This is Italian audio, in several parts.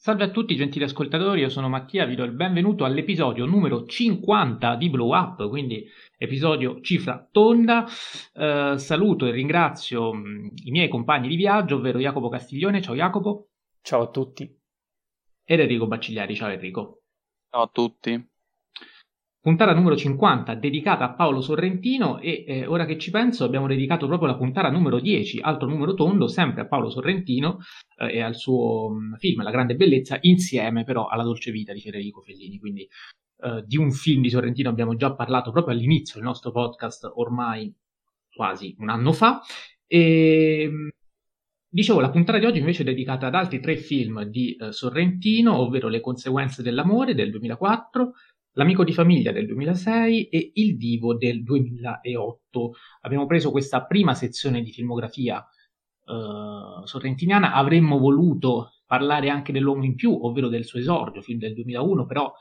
Salve a tutti gentili ascoltatori, io sono Mattia, vi do il benvenuto all'episodio numero 50 di Blow Up, quindi episodio cifra tonda. Eh, saluto e ringrazio mh, i miei compagni di viaggio, ovvero Jacopo Castiglione, ciao Jacopo. Ciao a tutti. Ed Enrico Baccigliari, ciao Enrico. Ciao a tutti puntata numero 50 dedicata a Paolo Sorrentino e eh, ora che ci penso abbiamo dedicato proprio la puntata numero 10, altro numero tondo, sempre a Paolo Sorrentino eh, e al suo mh, mm, film La grande bellezza, insieme però alla dolce vita di Federico Fellini. Quindi eh, di un film di Sorrentino abbiamo già parlato proprio all'inizio del nostro podcast ormai quasi un anno fa. E, mm, Dicevo, la puntata di oggi invece è dedicata ad altri tre film di eh, Sorrentino, ovvero Le conseguenze dell'amore del 2004, L'amico di famiglia del 2006 e Il divo del 2008. Abbiamo preso questa prima sezione di filmografia uh, sorrentiniana, avremmo voluto parlare anche dell'uomo in più, ovvero del suo esordio, film del 2001, però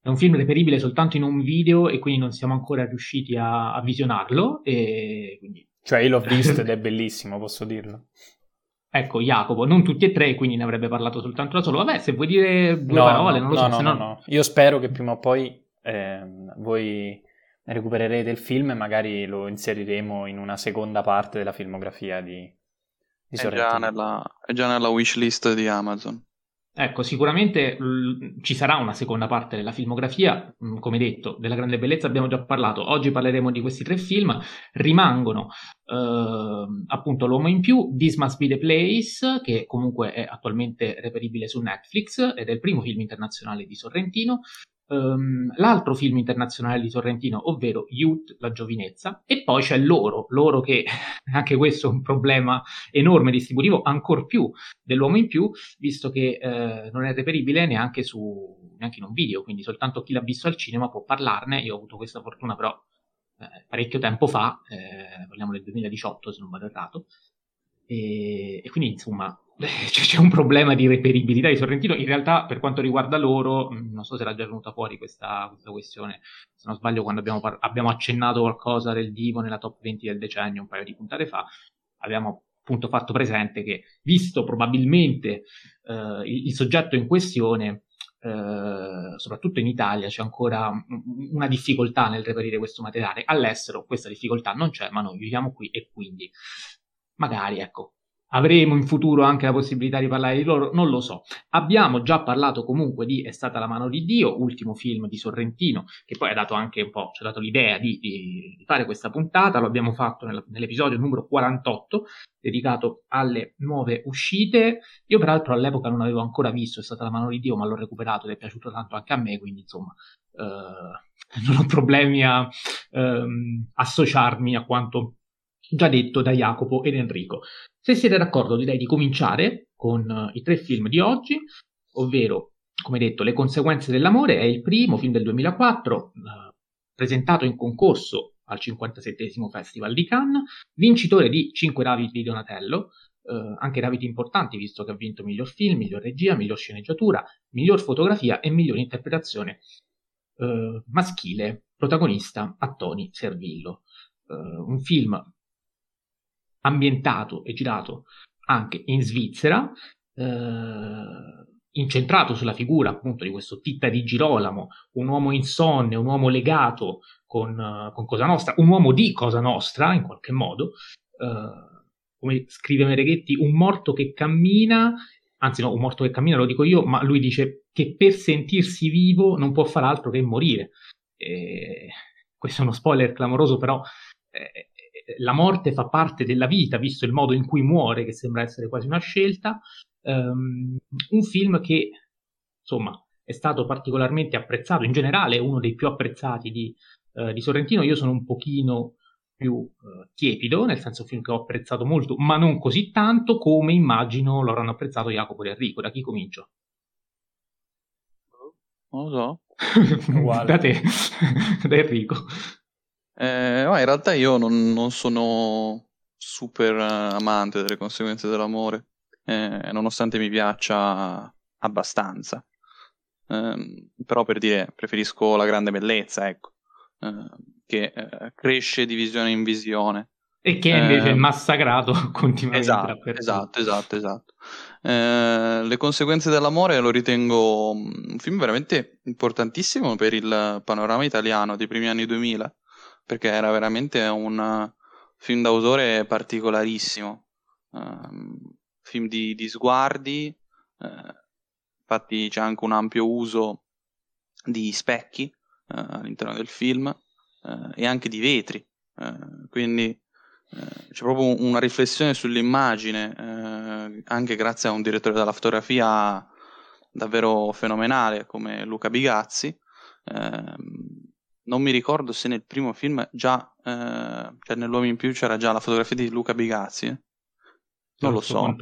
è un film reperibile soltanto in un video e quindi non siamo ancora riusciti a, a visionarlo. Quindi... Cioè io l'ho visto ed è bellissimo, posso dirlo. Ecco, Jacopo, non tutti e tre, quindi ne avrebbe parlato soltanto da solo. Vabbè, se vuoi dire due no, parole, no, non lo so. No, no, no, Io spero che prima o poi eh, voi recupererete il film e magari lo inseriremo in una seconda parte della filmografia di, di è già, nella, è già nella wishlist di Amazon. Ecco, sicuramente l- ci sarà una seconda parte della filmografia, mh, come detto, della grande bellezza abbiamo già parlato, oggi parleremo di questi tre film, rimangono eh, appunto L'uomo in più, This Must Be the Place, che comunque è attualmente reperibile su Netflix ed è il primo film internazionale di Sorrentino, um, l'altro film internazionale di Sorrentino, ovvero Youth, la giovinezza, e poi c'è Loro, Loro che anche questo è un problema enorme distributivo, ancor più dell'uomo in più, visto che eh, non è reperibile neanche, su, neanche in un video, quindi soltanto chi l'ha visto al cinema può parlarne, io ho avuto questa fortuna però eh, parecchio tempo fa, eh, parliamo del 2018 se non vado errato, e, e quindi insomma c'è un problema di reperibilità di Sorrentino. In realtà, per quanto riguarda loro, mm, non so se era già venuta fuori questa, questa questione. Se non sbaglio, quando abbiamo, par- abbiamo, accennato qualcosa del Divo nella top 20 del decennio un paio di puntate fa, abbiamo appunto fatto presente che, visto probabilmente eh, il, il, soggetto in questione, eh, soprattutto in Italia, c'è ancora una difficoltà nel reperire questo materiale. All'estero questa difficoltà non c'è, ma noi viviamo qui e quindi magari, ecco, avremo in futuro anche la possibilità di parlare di loro, non lo so. Abbiamo già parlato comunque di È stata la mano di Dio, ultimo film di Sorrentino, che poi ha dato anche un po', ci ha dato l'idea di, di, fare questa puntata, lo abbiamo fatto nel, nell'episodio numero 48, dedicato alle nuove uscite. Io peraltro all'epoca non avevo ancora visto È stata la mano di Dio, ma l'ho recuperato ed è piaciuto tanto anche a me, quindi insomma... Eh, non ho problemi a ehm, associarmi a quanto già detto da Jacopo ed Enrico. Se siete d'accordo direi di cominciare con uh, i tre film di oggi, ovvero, come detto, Le conseguenze dell'amore è il primo film del 2004, uh, presentato in concorso al 57 Festival di Cannes, vincitore di 5 Raviti di Donatello, uh, anche Raviti importanti visto che ha vinto miglior film, miglior regia, miglior sceneggiatura, miglior fotografia e miglior interpretazione maschile, protagonista a Tony Servillo. un film ambientato e girato anche in Svizzera, eh, incentrato sulla figura appunto di questo Titta di Girolamo, un uomo insonne, un uomo legato con, uh, con Cosa Nostra, un uomo di Cosa Nostra in qualche modo, uh, come scrive Mereghetti, un morto che cammina, anzi no, un morto che cammina lo dico io, ma lui dice che per sentirsi vivo non può fare altro che morire. E questo è uno spoiler clamoroso, però eh, la morte fa parte della vita, visto il modo in cui muore, che sembra essere quasi una scelta. Um, un film che, insomma, è stato particolarmente apprezzato, in generale è uno dei più apprezzati di, uh, di Sorrentino. Io sono un pochino più uh, tiepido, nel senso film che ho apprezzato molto, ma non così tanto come immagino lo avranno apprezzato Jacopo e Enrico. Da chi comincio? Non lo so. da te, da Enrico. Eh, ma in realtà io non, non sono super amante delle conseguenze dell'amore, eh, nonostante mi piaccia abbastanza. Eh, però per dire, preferisco la grande bellezza, ecco, eh, che eh, cresce di visione in visione. E che invece è ehm, massacrato continuamente. Esatto, esatto, esatto, esatto. Eh, le conseguenze dell'amore lo ritengo un film veramente importantissimo per il panorama italiano dei primi anni 2000, perché era veramente un film d'autore particolarissimo, uh, film di, di sguardi, uh, infatti c'è anche un ampio uso di specchi uh, all'interno del film e anche di vetri, quindi c'è proprio una riflessione sull'immagine, eh, anche grazie a un direttore della fotografia davvero fenomenale come Luca Bigazzi. Eh, non mi ricordo se nel primo film già, eh, cioè nell'Uomo in più c'era già la fotografia di Luca Bigazzi. Non lo, lo so.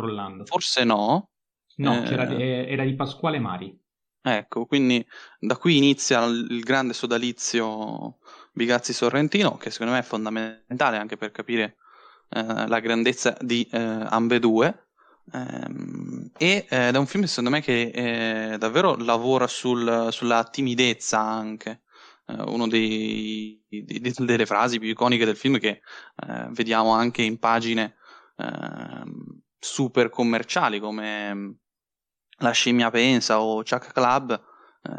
Forse no. No, eh, era di Pasquale Mari. Ecco, quindi da qui inizia il grande sodalizio Bigazzi Sorrentino, che secondo me è fondamentale anche per capire eh, la grandezza di eh, ambedue. Ehm, e ed è un film secondo me che eh, davvero lavora sul, sulla timidezza anche. Di, di, delle frasi più iconiche del film che uh, vediamo anche in pagine uh, super commerciali come La scimmia pensa o Chuck Club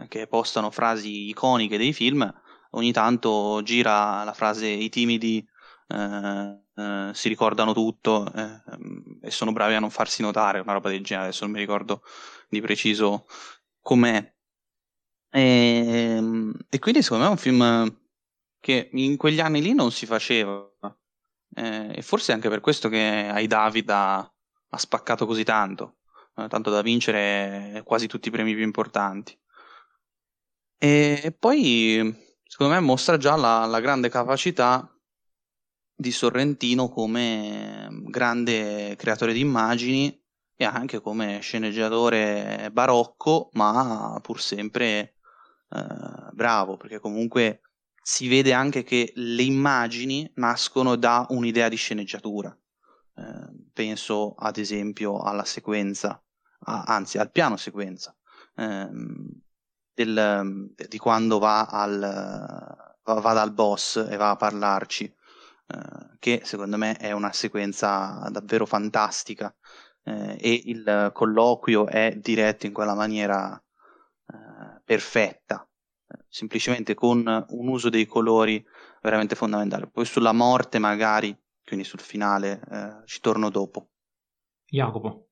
che postano frasi iconiche dei film ogni tanto gira la frase i timidi eh, eh, si ricordano tutto eh, e sono bravi a non farsi notare, una roba del genere, adesso non mi ricordo di preciso com'è. E, ehm, e quindi secondo me è un film che in quegli anni lì non si faceva. Eh, e forse anche per questo che ai David ha, ha spaccato così tanto, eh, tanto da vincere quasi tutti i premi più importanti. E, e poi secondo me mostra già la, la grande capacità di Sorrentino come grande creatore di immagini e anche come sceneggiatore barocco, ma pur sempre eh, bravo, perché comunque si vede anche che le immagini nascono da un'idea di sceneggiatura. Eh, penso ad esempio alla sequenza, a, anzi al piano sequenza. Eh, del, di quando va, al, va dal boss e va a parlarci, eh, che secondo me è una sequenza davvero fantastica eh, e il colloquio è diretto in quella maniera eh, perfetta, semplicemente con un uso dei colori veramente fondamentale. Poi sulla morte magari, quindi sul finale, eh, ci torno dopo. Jacopo.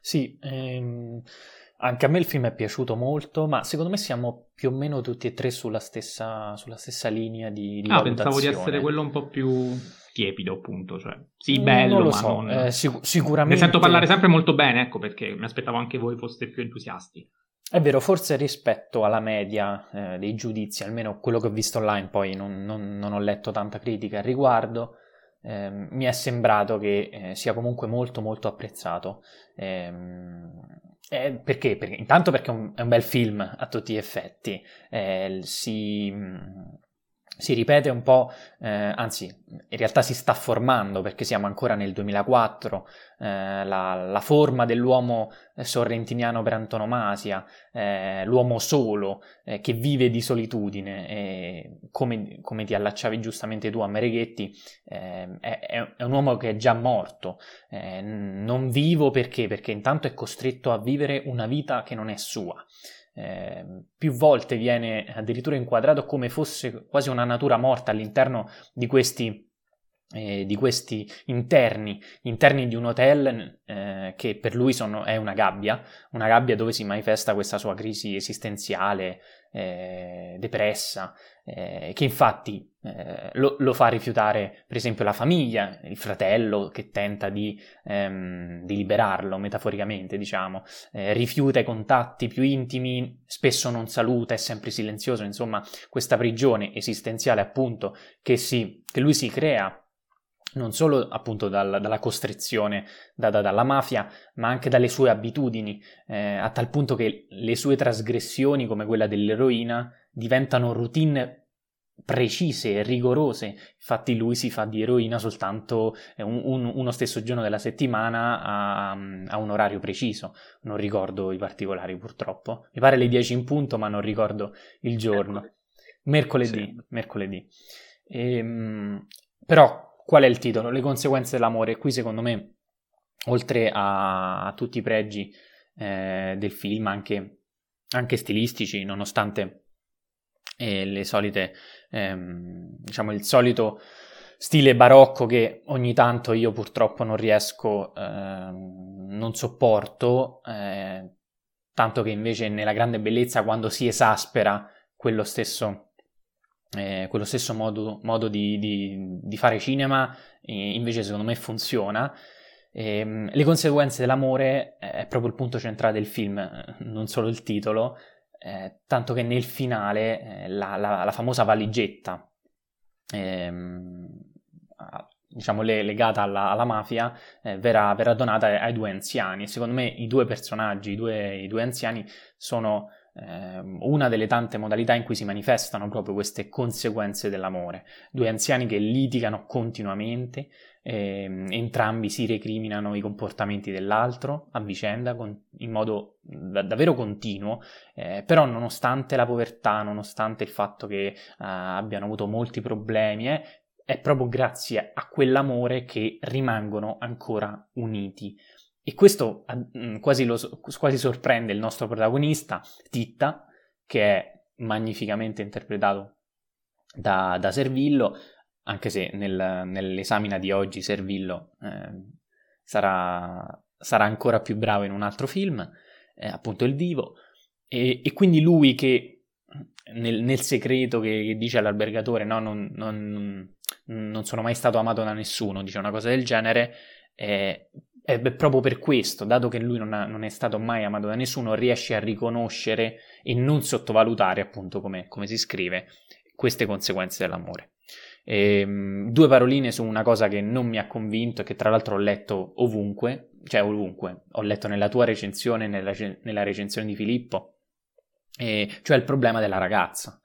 Sì, ehm, anche a me il film è piaciuto molto, ma secondo me siamo più o meno tutti e tre sulla stessa, sulla stessa linea di, di ah, valutazione. pensavo di essere quello un po' più tiepido, appunto. Cioè, sì, bello, non ma so. non... Eh, sic- sicuramente... Ne sento parlare sempre molto bene, ecco perché mi aspettavo anche voi foste più entusiasti. È vero, forse rispetto alla media eh, dei giudizi, almeno quello che ho visto online, poi non, non, non ho letto tanta critica al riguardo, eh, mi è sembrato che eh, sia comunque molto molto apprezzato. Eh, eh, perché? perché? Intanto perché è un, è un, bel film a tutti gli effetti, eh, si, si, ripete un po', eh, anzi in realtà si sta formando perché siamo ancora nel 2004, eh, la, la, forma dell'uomo sorrentiniano per antonomasia, eh, l'uomo solo eh, che vive di solitudine, come, come, ti allacciavi giustamente tu a Mereghetti, eh, è, è, un uomo che è già morto, eh, non vivo perché? Perché intanto è costretto a vivere una vita che non è sua. Eh, più volte viene addirittura inquadrato come fosse quasi una natura morta all'interno di questi eh, di questi interni, interni di un hotel eh, che per lui sono, è una gabbia, una gabbia dove si manifesta questa sua crisi esistenziale eh, depressa, eh, che infatti eh, lo, lo, fa rifiutare per esempio la famiglia, il fratello che tenta di, ehm, di liberarlo metaforicamente, diciamo, eh, rifiuta i contatti più intimi, spesso non saluta, è sempre silenzioso, insomma questa prigione esistenziale appunto che, si, che lui si crea non solo appunto dal, dalla costrizione da, da, dalla mafia, ma anche dalle sue abitudini, eh, a tal punto che le sue trasgressioni, come quella dell'eroina, diventano routine precise e rigorose. Infatti lui si fa di eroina soltanto eh, un, un, uno stesso giorno della settimana a, a, un orario preciso. Non ricordo i particolari purtroppo. Mi pare le 10 in punto, ma non ricordo il giorno. Mercoledì. Sì. mercoledì. E, ehm, però Qual è il titolo? Le conseguenze dell'amore. Qui secondo me oltre a, a tutti i pregi eh, del film, anche, anche, stilistici, nonostante eh, le solite, ehm, diciamo, il solito stile barocco che ogni tanto io purtroppo non riesco, eh, non sopporto, eh, tanto che invece nella grande bellezza quando si esaspera quello stesso, eh, quello stesso modo, modo di, di, di, fare cinema invece secondo me funziona. E, ehm, le conseguenze dell'amore eh, è proprio il punto centrale del film, non solo il titolo, eh, tanto che nel finale eh, la, la, la, famosa valigetta ehm, diciamo le, legata alla, alla mafia eh, verrà, verrà, donata ai, due anziani. Secondo me i due personaggi, i due, i due anziani, sono eh, una delle tante modalità in cui si manifestano proprio queste conseguenze dell'amore. Due anziani che litigano continuamente, eh, entrambi si recriminano i comportamenti dell'altro a vicenda con, in modo da, davvero continuo, eh, però nonostante la povertà, nonostante il fatto che uh, abbiano avuto molti problemi, eh, è proprio grazie a quell'amore che rimangono ancora uniti. E questo mm, quasi, lo, quasi sorprende il nostro protagonista, Titta, che è magnificamente interpretato da, da Servillo, anche se nel, nell'esamina di oggi Servillo eh, sarà, sarà, ancora più bravo in un altro film, eh, appunto Il Divo, e, e, quindi lui che nel, nel segreto che, che, dice all'albergatore no, non, non, non, sono mai stato amato da nessuno, dice una cosa del genere, eh, è proprio per questo, dato che lui non, ha, non, è stato mai amato da nessuno, riesce a riconoscere e non sottovalutare, appunto come, come si scrive, queste conseguenze dell'amore. E, ehm, due paroline su una cosa che non mi ha convinto e che tra l'altro ho letto ovunque, cioè ovunque, ho letto nella tua recensione, nella, nella recensione di Filippo, e, cioè il problema della ragazza,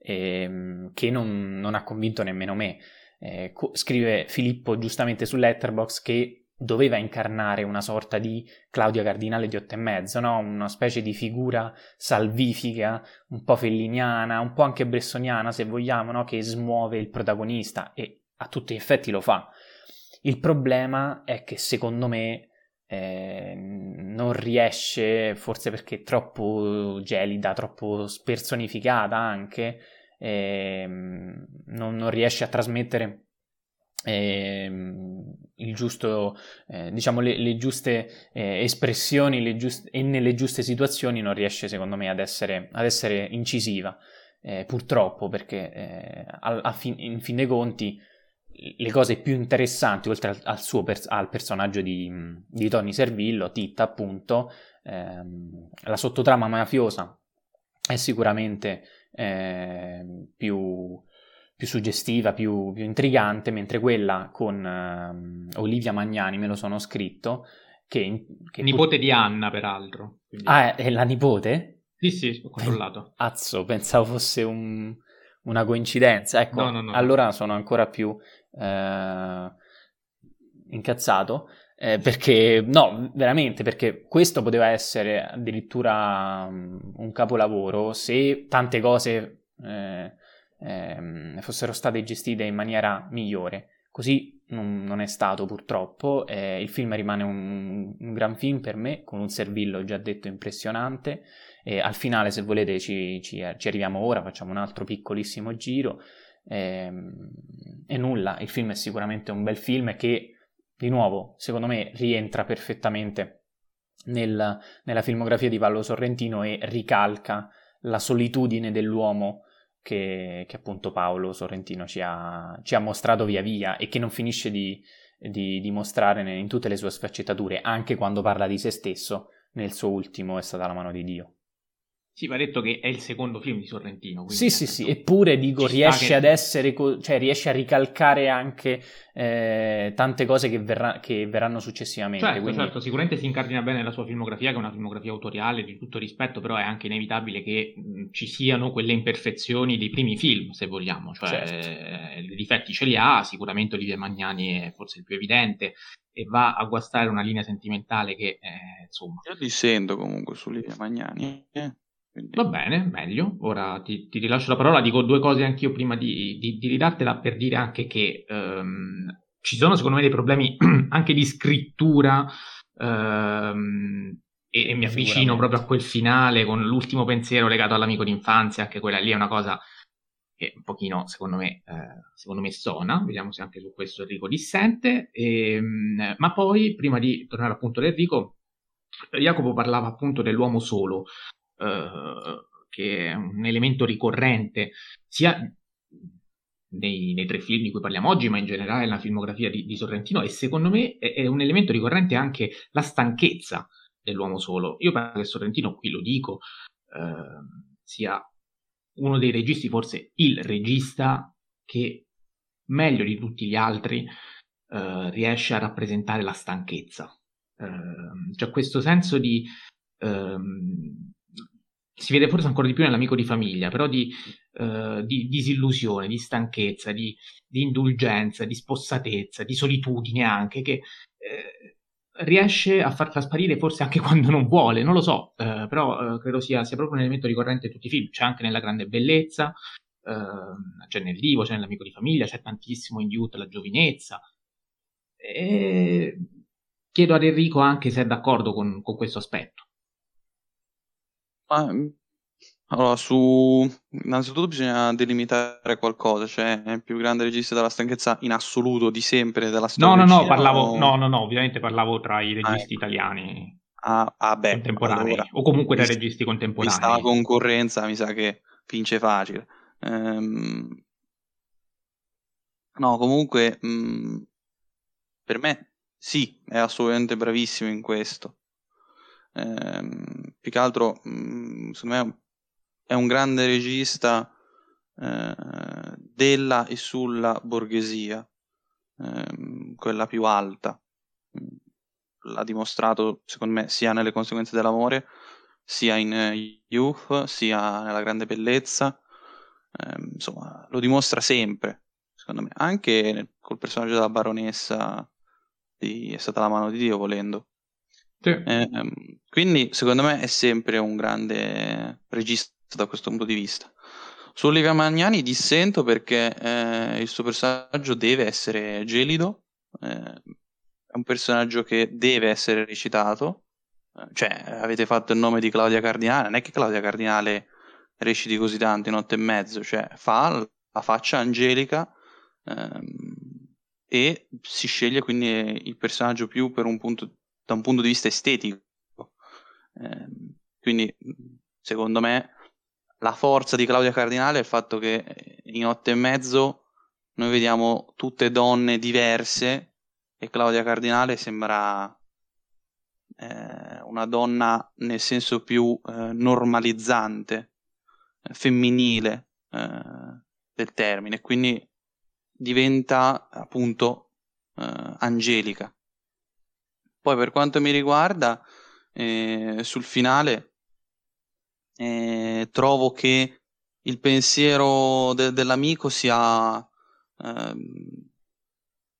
e, che non, non, ha convinto nemmeno me. Eh, co- scrive Filippo giustamente su Letterbox che doveva incarnare una sorta di Claudia Cardinale di otto e mezzo, no? una specie di figura salvifica, un po' felliniana, un po' anche bressoniana se vogliamo, no? che smuove il protagonista e a tutti gli effetti lo fa. Il problema è che secondo me eh, non riesce, forse perché è troppo gelida, troppo spersonificata anche, eh, non, non, riesce a trasmettere eh, giusto, eh, diciamo le, le giuste eh, espressioni le giuste, e nelle giuste situazioni non riesce secondo me ad essere, ad essere incisiva. Eh, purtroppo perché al, fin, in fin dei conti le cose più interessanti, oltre al, al, pers- al personaggio di, di, Tony Servillo, Titta appunto, ehm, la sottotrama mafiosa è sicuramente eh, più, più, suggestiva, più, più, intrigante, mentre quella con eh, Olivia Magnani, me lo sono scritto, che... che nipote pur... di Anna, peraltro. Quindi... Ah, è, è, la nipote? Sì, sì, ho controllato. Azzo, pensavo fosse un, una coincidenza. Ecco, no, no, no. allora sono ancora più eh, incazzato. Eh, perché no, veramente, perché questo poteva essere addirittura um, un capolavoro se tante cose eh, eh, fossero state gestite in maniera migliore. Così non, non è stato purtroppo. il film rimane un, un, gran film per me, con un servillo già detto impressionante. al finale, se volete, ci, ci, ci arriviamo ora, facciamo un altro piccolissimo giro. E, ehm, e nulla, il film è sicuramente un bel film che, di nuovo, secondo me rientra perfettamente nel, nella filmografia di Paolo Sorrentino e ricalca la solitudine dell'uomo che, che appunto Paolo Sorrentino ci ha, ci ha, mostrato via via e che non finisce di, di, di mostrare in tutte le sue sfaccettature, anche quando parla di se stesso, nel suo ultimo è stata la mano di Dio. Sì, va detto che è il secondo film di Sorrentino. Sì, sì, sì, eppure dico, riesce che... ad essere, co- cioè riesce a ricalcare anche eh, tante cose che, verrà- che, verranno successivamente. Certo, quindi... certo, sicuramente si incardina bene la sua filmografia, che è una filmografia autoriale di tutto rispetto, però è anche inevitabile che mh, ci siano quelle imperfezioni dei primi film, se vogliamo, cioè certo. eh, i difetti ce li ha, sicuramente Olivia Magnani è forse il più evidente, e va a guastare una linea sentimentale che, eh, insomma... Io dissento comunque su Olivia Magnani, eh. Quindi... Va bene, meglio. Ora ti, ti, rilascio la parola. Dico due cose anch'io prima di, di, di ridartela per dire anche che um, ci sono secondo me dei problemi anche di scrittura ehm, e, e mi avvicino proprio a quel finale con l'ultimo pensiero legato all'amico d'infanzia, anche quella lì è una cosa che un pochino secondo me, eh, secondo me suona, vediamo se anche su questo Enrico dissente, e, ehm, ma poi prima di tornare appunto ad Enrico, Jacopo parlava appunto dell'uomo solo, eh, che è un elemento ricorrente sia nei, nei, tre film di cui parliamo oggi, ma in generale nella filmografia di, di Sorrentino, e secondo me è, è, un elemento ricorrente anche la stanchezza dell'uomo solo. Io penso che Sorrentino, qui lo dico, eh, sia uno dei registi, forse il regista che meglio di tutti gli altri eh, riesce a rappresentare la stanchezza. Eh, cioè questo senso di... Ehm, si vede forse ancora di più nell'amico di famiglia, però di, uh, di disillusione, di stanchezza, di, di, indulgenza, di spossatezza, di solitudine anche, che eh, riesce a far trasparire forse anche quando non vuole, non lo so, eh, però eh, credo sia, sia, proprio un elemento ricorrente in tutti i film, c'è anche nella grande bellezza, eh, c'è nel divo, c'è nell'amico di famiglia, c'è tantissimo in Youth la giovinezza. E chiedo ad Enrico anche se è d'accordo con, con questo aspetto. Ma, allora, su... innanzitutto bisogna delimitare qualcosa, cioè è il più grande regista della stanchezza in assoluto di sempre della storia. No, no, no, parlavo, no, no, no, ovviamente parlavo tra i registi ah, ecco. italiani ah, ah, beh, contemporanei, allora, o comunque tra i registi contemporanei. Vista la concorrenza, mi sa che vince facile. Ehm... No, comunque, mh, mm, per me sì, è assolutamente bravissimo in questo. Ehm, più che altro, mh, mm, secondo me è un grande regista eh, della e sulla borghesia, eh, quella più alta. L'ha dimostrato, secondo me, sia nelle conseguenze dell'amore, sia in uh, Youth, sia nella grande bellezza. Eh, insomma, lo dimostra sempre, secondo me. Anche col personaggio della baronessa di È stata la mano di Dio, volendo. Sì. Eh, quindi, secondo me, è sempre un grande regista da questo punto di vista. Su Olivia Magnani dissento perché eh, il suo personaggio deve essere gelido, eh, è un personaggio che deve essere recitato, eh, cioè avete fatto il nome di Claudia Cardinale, non è che Claudia Cardinale reciti così tanto in otto e mezzo, cioè fa la faccia angelica ehm, e si sceglie quindi il personaggio più un punto, da un punto di vista estetico. Ehm, quindi secondo me la forza di Claudia Cardinale è il fatto che in otto e mezzo noi vediamo tutte donne diverse e Claudia Cardinale sembra eh, una donna nel senso più eh, normalizzante, eh, femminile del termine, quindi diventa appunto eh, angelica. Poi per quanto mi riguarda, eh, sul finale eh, trovo che il pensiero de- dell'amico sia eh,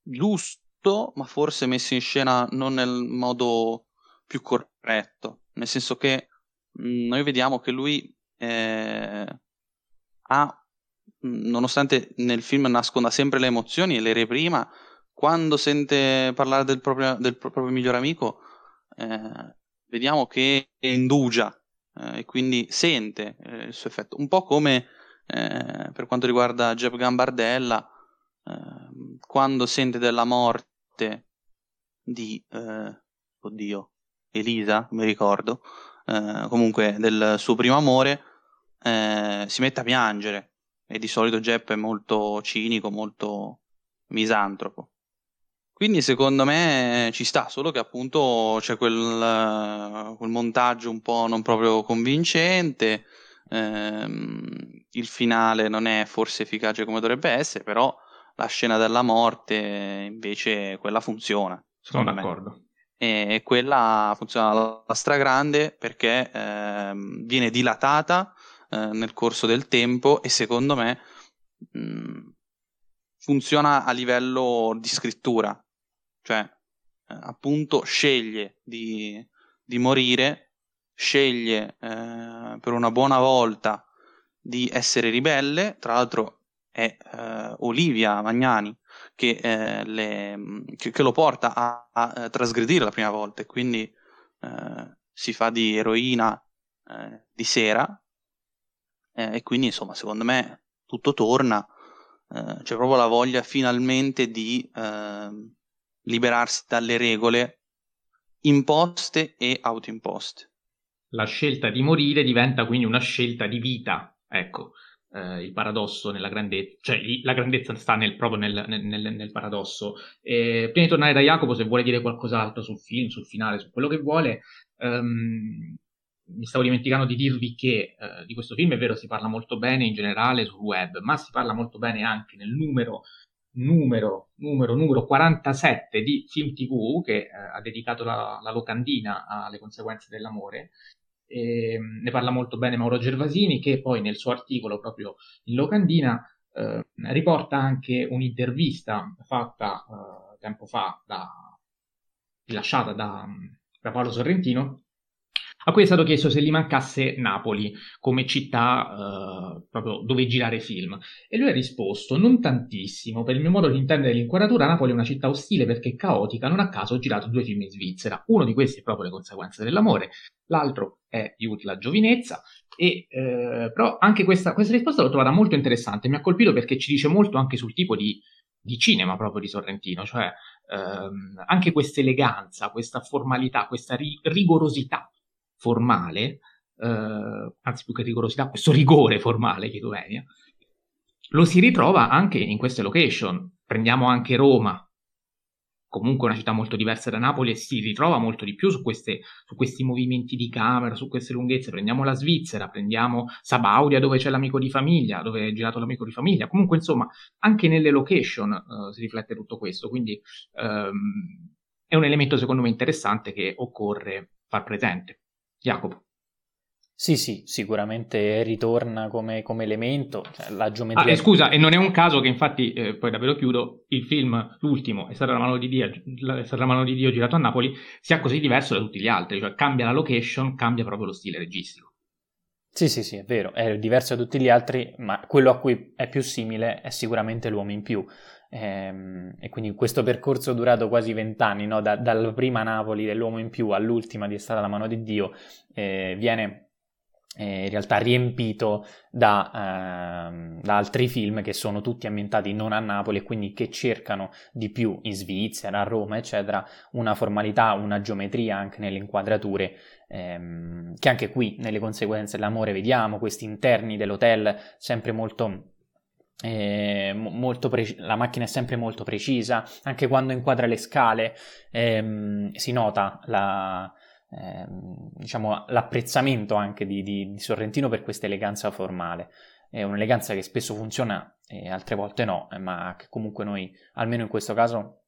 giusto, ma forse messo in scena non nel modo più corretto, nel senso che mh, mm, noi vediamo che lui eh, ha, nonostante nel film nasconda sempre le emozioni e le reprima, quando sente parlare del proprio, del proprio migliore amico, eh, vediamo che indugia eh, e quindi sente eh, il suo effetto. Un po' come eh, per quanto riguarda Jeb Gambardella, ehm, quando sente della morte di, eh, oddio, Elisa, mi ricordo, eh, comunque del suo primo amore, si mette a piangere e di solito Jeb è molto cinico, molto misantropo. Quindi secondo me ci sta, solo che appunto c'è quel, quel montaggio un po' non proprio convincente, ehm, il finale non è forse efficace come dovrebbe essere, però la scena della morte invece quella funziona. Sono d'accordo. Me. E quella funziona alla stragrande perché ehm, viene dilatata eh, nel corso del tempo e secondo me mh, mm, funziona a livello di scrittura cioè eh, appunto sceglie di, di morire, sceglie eh, per una buona volta di essere ribelle, tra l'altro è eh, Olivia Magnani che, eh, le, che, che, lo porta a, a, trasgredire la prima volta e quindi eh, si fa di eroina eh, di sera eh, e quindi insomma secondo me tutto torna, eh, c'è proprio la voglia finalmente di ehm, liberarsi dalle regole imposte e autoimposte. La scelta di morire diventa quindi una scelta di vita, ecco, eh, il paradosso nella grandezza, cioè la grandezza sta nel, proprio nel, nel, nel paradosso. E, prima di tornare da Jacopo, se vuole dire qualcos'altro sul film, sul finale, su quello che vuole, um, mi stavo dimenticando di dirvi che eh, di questo film è vero si parla molto bene in generale sul web, ma si parla molto bene anche nel numero numero, numero, numero 47 di Film TV che eh, ha dedicato la, la, locandina alle conseguenze dell'amore. E, mm, ne parla molto bene Mauro Gervasini che poi nel suo articolo proprio in locandina eh, riporta anche un'intervista fatta eh, tempo fa da, rilasciata da, da Paolo Sorrentino a cui è stato chiesto se gli mancasse Napoli come città eh, proprio dove girare film. E lui ha risposto: Non tantissimo. Per il mio modo di intendere l'inquadratura, Napoli è una città ostile perché caotica. Non a caso ho girato due film in Svizzera. Uno di questi è proprio Le conseguenze dell'amore, l'altro è Youth la giovinezza. E, eh, però anche questa, questa risposta l'ho trovata molto interessante. Mi ha colpito perché ci dice molto anche sul tipo di, di cinema proprio di Sorrentino, cioè ehm, anche questa eleganza, questa formalità, questa ri- rigorosità formale, eh, anzi più che rigorosità, questo rigore formale, chiedo venia, lo si ritrova anche in queste location. Prendiamo anche Roma, comunque una città molto diversa da Napoli e si ritrova molto di più su, queste, su, questi movimenti di camera, su queste lunghezze. Prendiamo la Svizzera, prendiamo Sabaudia dove c'è l'amico di famiglia, dove è girato l'amico di famiglia. Comunque, insomma, anche nelle location uh, si riflette tutto questo. Quindi um, è un elemento secondo me interessante che occorre far presente. Jacopo. Sì, sì, sicuramente ritorna come, come elemento, cioè la geometria... Ah, e scusa, e non è un caso che infatti, eh, poi davvero chiudo, il film, l'ultimo, è stata la mano di Dio, è stata la mano di Dio girato a Napoli, sia così diverso da tutti gli altri, cioè cambia la location, cambia proprio lo stile registico. Sì, sì, sì, è vero, è diverso da tutti gli altri, ma quello a cui è più simile è sicuramente l'uomo in più. Ehm, e quindi questo percorso durato quasi vent'anni, no? da, dalla prima Napoli dell'uomo in più all'ultima di È stata la mano di Dio, eh, viene eh, in realtà riempito da, ehm, da, altri film che sono tutti ambientati non a Napoli e quindi che cercano di più in Svizzera, a Roma, eccetera, una formalità, una geometria anche nelle inquadrature, ehm, che anche qui nelle conseguenze dell'amore vediamo, questi interni dell'hotel sempre molto eh, pre- la macchina è sempre molto precisa, anche quando inquadra le scale ehm, si nota la, ehm, diciamo, l'apprezzamento anche di, di, di, Sorrentino per questa eleganza formale. È un'eleganza che spesso funziona e altre volte no, eh, ma che comunque noi, almeno in questo caso,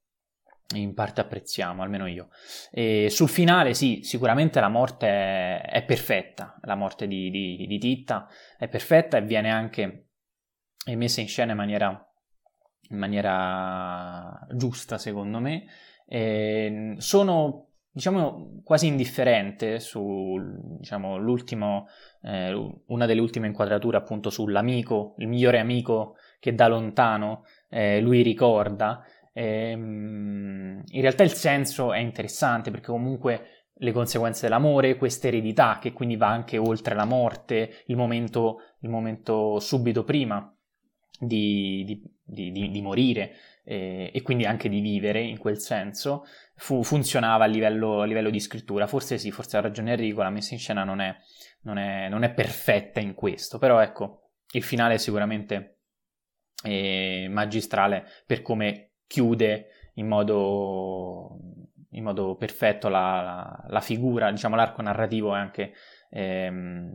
in parte apprezziamo, almeno io. E sul finale, sì, sicuramente la morte è, perfetta, la morte di, di Titta è perfetta e viene anche è messa in scena in maniera, in maniera giusta, secondo me. E sono diciamo quasi indifferente su diciamo, eh, una delle ultime inquadrature appunto sull'amico, il migliore amico che da lontano eh, lui ricorda. E, in realtà il senso è interessante perché comunque le conseguenze dell'amore, questa eredità che quindi va anche oltre la morte, il momento, il momento subito prima di, di, di, di morire eh, e quindi anche di vivere in quel senso, fu, funzionava a livello, a livello, di scrittura. Forse sì, forse ha ragione Enrico, la messa in scena non è, non è, non è perfetta in questo, però ecco, il finale è sicuramente eh, magistrale per come chiude in modo, in modo perfetto la, la, la, figura, diciamo l'arco narrativo e anche ehm,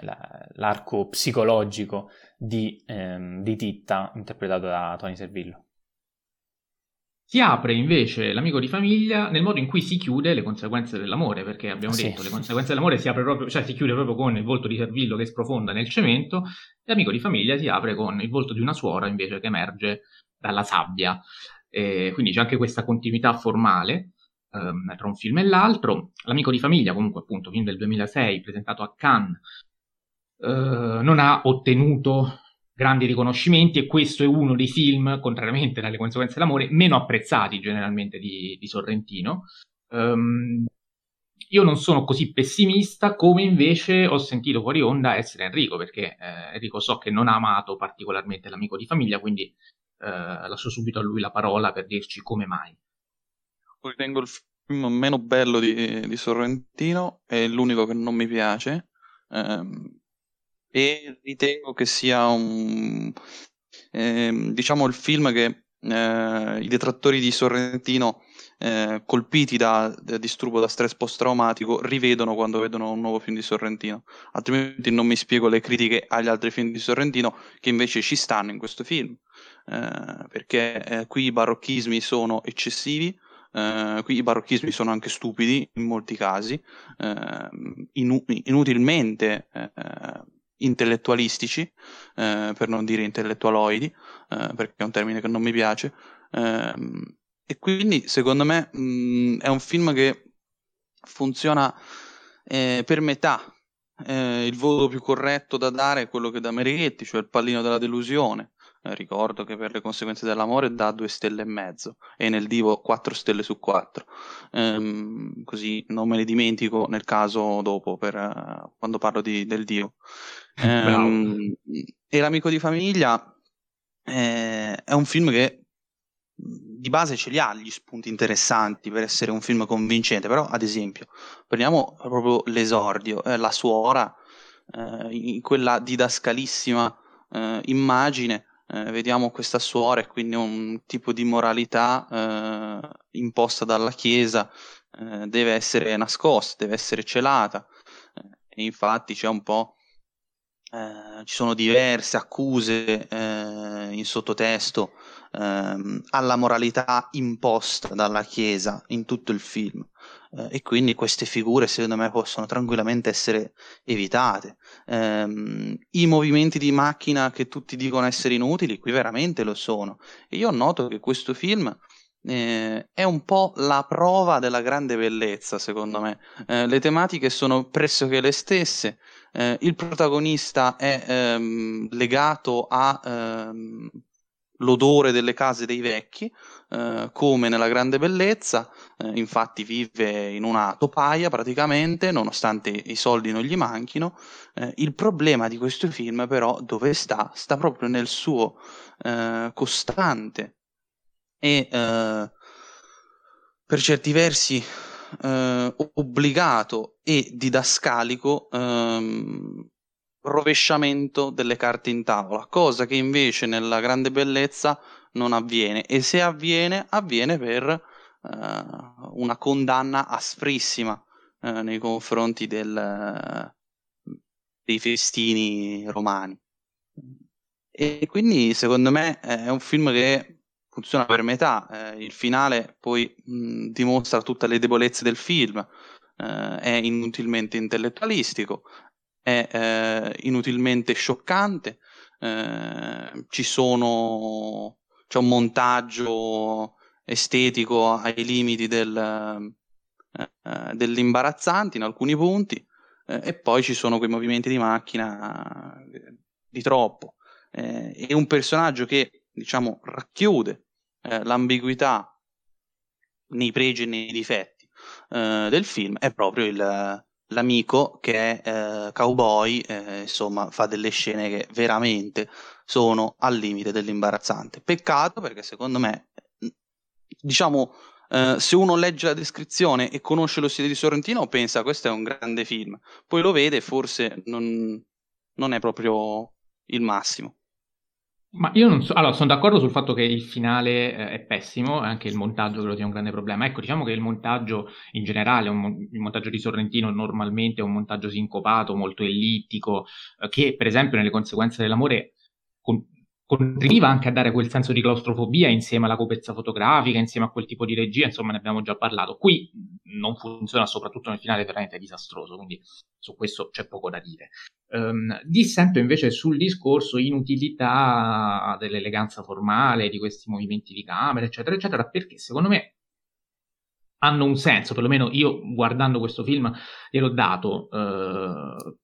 la, l'arco psicologico di, ehm, di Titta, interpretato da Tony Servillo. Si apre invece l'amico di famiglia nel modo in cui si chiude le conseguenze dell'amore, perché abbiamo sì. detto le conseguenze dell'amore si apre proprio, cioè si chiude proprio con il volto di Servillo che sprofonda nel cemento, e l'amico di famiglia si apre con il volto di una suora invece che emerge dalla sabbia. E quindi c'è anche questa continuità formale ehm, tra un film e l'altro. L'amico di famiglia, comunque appunto, film del 2006, presentato a Cannes, eh, non ha ottenuto grandi riconoscimenti e questo è uno dei film, contrariamente alle conseguenze dell'amore, meno apprezzati generalmente di, di Sorrentino. Um, io non sono così pessimista come invece ho sentito fuori onda essere Enrico, perché eh, Enrico so che non ha amato particolarmente l'amico di famiglia, quindi eh, lascio subito a lui la parola per dirci come mai. Ritengo il film meno bello di, di Sorrentino, è l'unico che non mi piace. Ehm, e ritengo che sia un eh, diciamo il film che eh, i detrattori di Sorrentino eh, colpiti da, da, disturbo da stress post-traumatico rivedono quando vedono un nuovo film di Sorrentino. Altrimenti non mi spiego le critiche agli altri film di Sorrentino che invece ci stanno in questo film. Eh, perché eh, qui i barocchismi sono eccessivi Uh, qui i barocchismi sono anche stupidi in molti casi, uh, inu- inutilmente uh, intellettualistici, eh, per non dire intellettualoidi, eh, perché è un termine che non mi piace. Eh, e quindi, secondo me, mh, mm, è un film che funziona eh, per metà. Eh, il voto più corretto da dare è quello che dà Merichetti, cioè il pallino della delusione. Eh, ricordo che per le conseguenze dell'amore dà due stelle e mezzo e nel divo 4 stelle su 4 ehm, così non me ne dimentico nel caso dopo per, uh, quando parlo di, del dio ehm, e l'amico di famiglia eh, è un film che di base ce li ha gli spunti interessanti per essere un film convincente però ad esempio prendiamo proprio l'esordio eh, la suora eh, in quella didascalissima eh, immagine eh, vediamo questa suora e quindi un tipo di moralità eh, imposta dalla Chiesa eh, deve essere nascosta, deve essere celata. Eh, e infatti c'è un po'. Eh, ci sono diverse accuse eh, in sottotesto ehm, alla moralità imposta dalla Chiesa in tutto il film eh, e quindi queste figure secondo me possono tranquillamente essere evitate. Ehm, I movimenti di macchina che tutti dicono essere inutili, qui veramente lo sono. E io noto che questo film eh, è un po' la prova della grande bellezza, secondo me. Eh, le tematiche sono pressoché le stesse. Eh, il protagonista è ehm, legato a ehm, l'odore delle case dei vecchi, eh, come nella grande bellezza, eh, infatti vive in una topaia praticamente, nonostante i soldi non gli manchino. Eh, il problema di questo film però dove sta? Sta proprio nel suo eh, costante e eh, per certi versi eh, obbligato e didascalico ehm, rovesciamento delle carte in tavola, cosa che invece nella grande bellezza non avviene e se avviene avviene per uh, una condanna asprissima uh, nei confronti del, uh, dei festini romani. E quindi secondo me è un film che funziona per metà, il finale poi mh, dimostra tutte le debolezze del film, è inutilmente intellettualistico, è eh, inutilmente scioccante, eh, ci sono, c'è un montaggio estetico ai limiti del, eh, eh dell'imbarazzante in alcuni punti eh, e poi ci sono quei movimenti di macchina eh, di troppo. e un personaggio che diciamo racchiude l'ambiguità nei pregi e nei difetti del film è proprio il, l'amico che è eh, cowboy, eh, insomma, fa delle scene che veramente sono al limite dell'imbarazzante. Peccato perché secondo me, diciamo, eh, se uno legge la descrizione e conosce lo stile di Sorrentino, pensa questo è un grande film. Poi lo vede, forse non, non è proprio il massimo. Ma io non so, allora sono d'accordo sul fatto che il finale eh, è pessimo, anche il montaggio credo sia un grande problema. Ecco, diciamo che il montaggio in generale, un, il montaggio di Sorrentino normalmente è un montaggio sincopato, molto ellittico, eh, che per esempio nelle conseguenze dell'amore contribuiva anche a dare quel senso di claustrofobia insieme alla coperza fotografica, insieme a quel tipo di regia, insomma ne abbiamo già parlato. Qui non funziona, soprattutto nel finale, veramente disastroso, quindi su questo c'è poco da dire. Um, dissento invece sul discorso inutilità dell'eleganza formale, di questi movimenti di camera, eccetera, eccetera, perché secondo me hanno un senso, perlomeno io guardando questo film gliel'ho dato. Uh,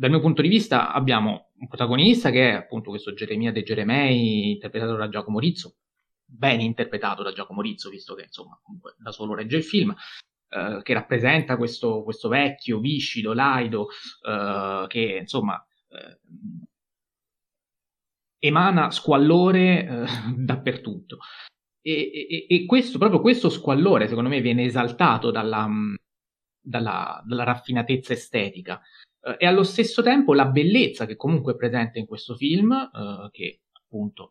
dal mio punto di vista abbiamo un protagonista che è appunto questo Geremia De Geremei, interpretato da Giacomo Rizzo, ben interpretato da Giacomo Rizzo, visto che insomma comunque da solo regge il film, eh, che rappresenta questo, questo, vecchio, viscido, laido, eh, che insomma eh, emana squallore eh, dappertutto. E, e, e, questo, proprio questo squallore, secondo me, viene esaltato dalla, dalla, dalla raffinatezza estetica eh, e allo stesso tempo la bellezza che comunque è presente in questo film, eh, che appunto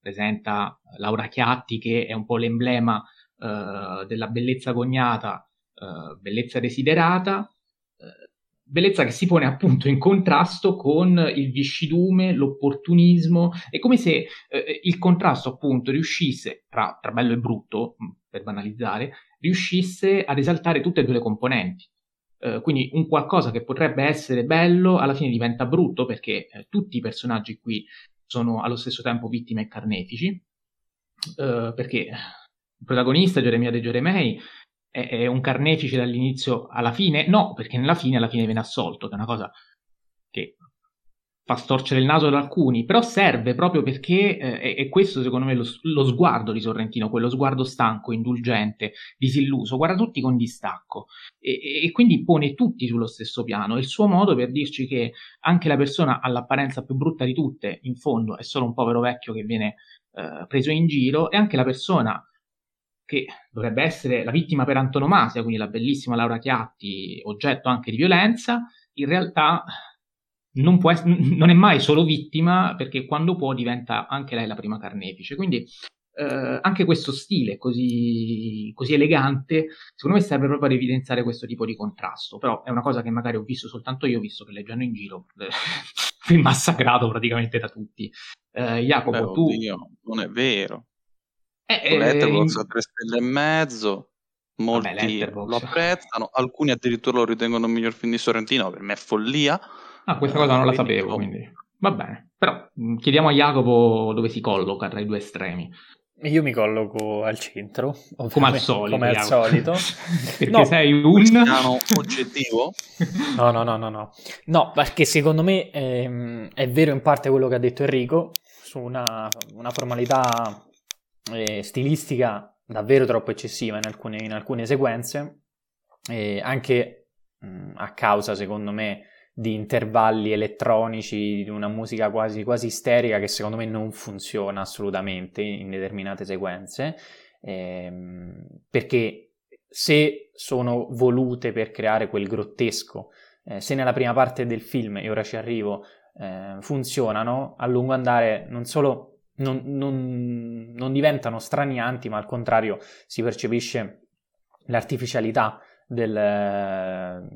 presenta Laura Chiatti, che è un po' l'emblema eh, della bellezza cognata, eh, bellezza desiderata, eh, bellezza che si pone appunto in contrasto con il viscidume, l'opportunismo, è come se eh, il contrasto appunto riuscisse, tra, tra bello e brutto, per banalizzare, riuscisse ad esaltare tutte e due le componenti. Uh, quindi un qualcosa che potrebbe essere bello alla fine diventa brutto perché eh, tutti i personaggi qui sono allo stesso tempo vittime e carnefici, uh, perché il protagonista Geremia De Geremei è, è, un carnefice dall'inizio alla fine? No, perché nella fine alla fine viene assolto, che è una cosa fa storcere il naso ad alcuni, però serve proprio perché eh, è, questo secondo me lo, lo, sguardo di Sorrentino, quello sguardo stanco, indulgente, disilluso, guarda tutti con distacco e, e, quindi pone tutti sullo stesso piano. È il suo modo per dirci che anche la persona all'apparenza più brutta di tutte, in fondo, è solo un povero vecchio che viene eh, preso in giro e anche la persona che dovrebbe essere la vittima per antonomasia, quindi la bellissima Laura Chiatti, oggetto anche di violenza, in realtà non, può, non, è mai solo vittima perché quando può diventa anche lei la prima carnefice. Quindi eh, anche questo stile così, così, elegante, secondo me serve proprio ad evidenziare questo tipo di contrasto. Però è una cosa che magari ho visto soltanto io, visto che leggendo in giro eh, film massacrato praticamente da tutti. Eh, Jacopo, Beh, tu... Oddio, non è vero. Eh, Letterboxd a tre stelle e mezzo. Molti Vabbè, lo apprezzano, alcuni addirittura lo ritengono il miglior film di Sorrentino, per me è follia. Ah, questa cosa non la sapevo, quindi va bene. Però mm, chiediamo a Jacopo dove si colloca tra i due estremi. Io mi colloco al centro, come al solito. Come al solito. perché no, sei un oggettivo? No, no, no, no, no. No, perché secondo me ehm, è vero in parte quello che ha detto Enrico su una, una formalità eh, stilistica davvero troppo eccessiva in alcune, in alcune sequenze, eh, anche mh, a causa, secondo me, di intervalli elettronici, di una musica quasi, quasi isterica che secondo me non funziona assolutamente in determinate sequenze, ehm, perché se sono volute per creare quel grottesco, eh, se nella prima parte del film, e ora ci arrivo, eh, funzionano, a lungo andare non solo non, non, non diventano stranianti, ma al contrario si percepisce l'artificialità del,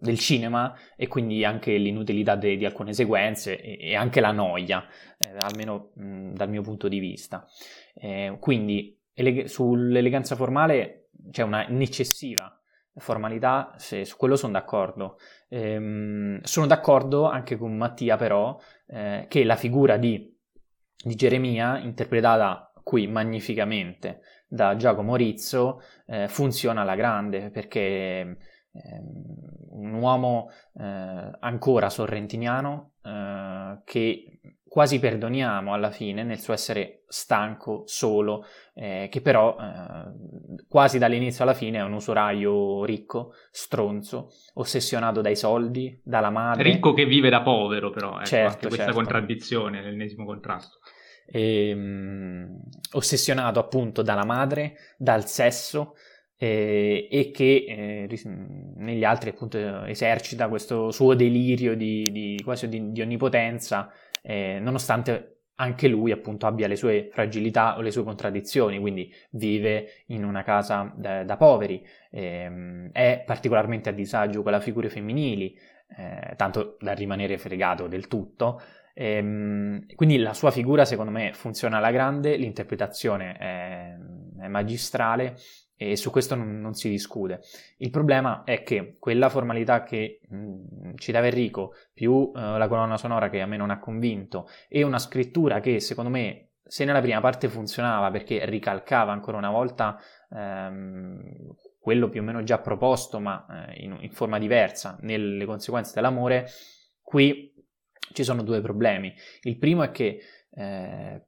del, cinema e quindi anche l'inutilità de, di alcune sequenze e, e anche la noia, eh, almeno mh, dal mio punto di vista. Eh, quindi ele- sull'eleganza formale c'è una un'eccessiva formalità, se, su quello sono d'accordo. Ehm, sono d'accordo anche con Mattia però eh, che la figura di, di Geremia, interpretata qui magnificamente da Giacomo Rizzo eh, funziona alla grande perché eh, un uomo eh, ancora sorrentiniano eh, che quasi perdoniamo alla fine nel suo essere stanco, solo, eh, che però eh, quasi dall'inizio alla fine è un usuraio ricco, stronzo, ossessionato dai soldi, dalla madre. Ricco che vive da povero però, ecco, certo, questa certo. contraddizione, l'ennesimo contrasto ehm, ossessionato appunto dalla madre, dal sesso eh, e che eh, negli altri appunto esercita questo suo delirio di, di quasi di, di onnipotenza, eh, nonostante anche lui appunto abbia le sue fragilità o le sue contraddizioni, quindi vive in una casa da, da poveri, ehm, è particolarmente a disagio con le figure femminili, eh, tanto da rimanere fregato del tutto, Ehm, quindi la sua figura secondo me funziona alla grande, l'interpretazione è, è magistrale e su questo non, non, si discute. Il problema è che quella formalità che mh, citava Enrico, più uh, la colonna sonora che a me non ha convinto, e una scrittura che secondo me, se nella prima parte funzionava perché ricalcava ancora una volta ehm, quello più o meno già proposto, ma eh, in, in forma diversa, nelle conseguenze dell'amore, qui ci sono due problemi. Il primo è che eh,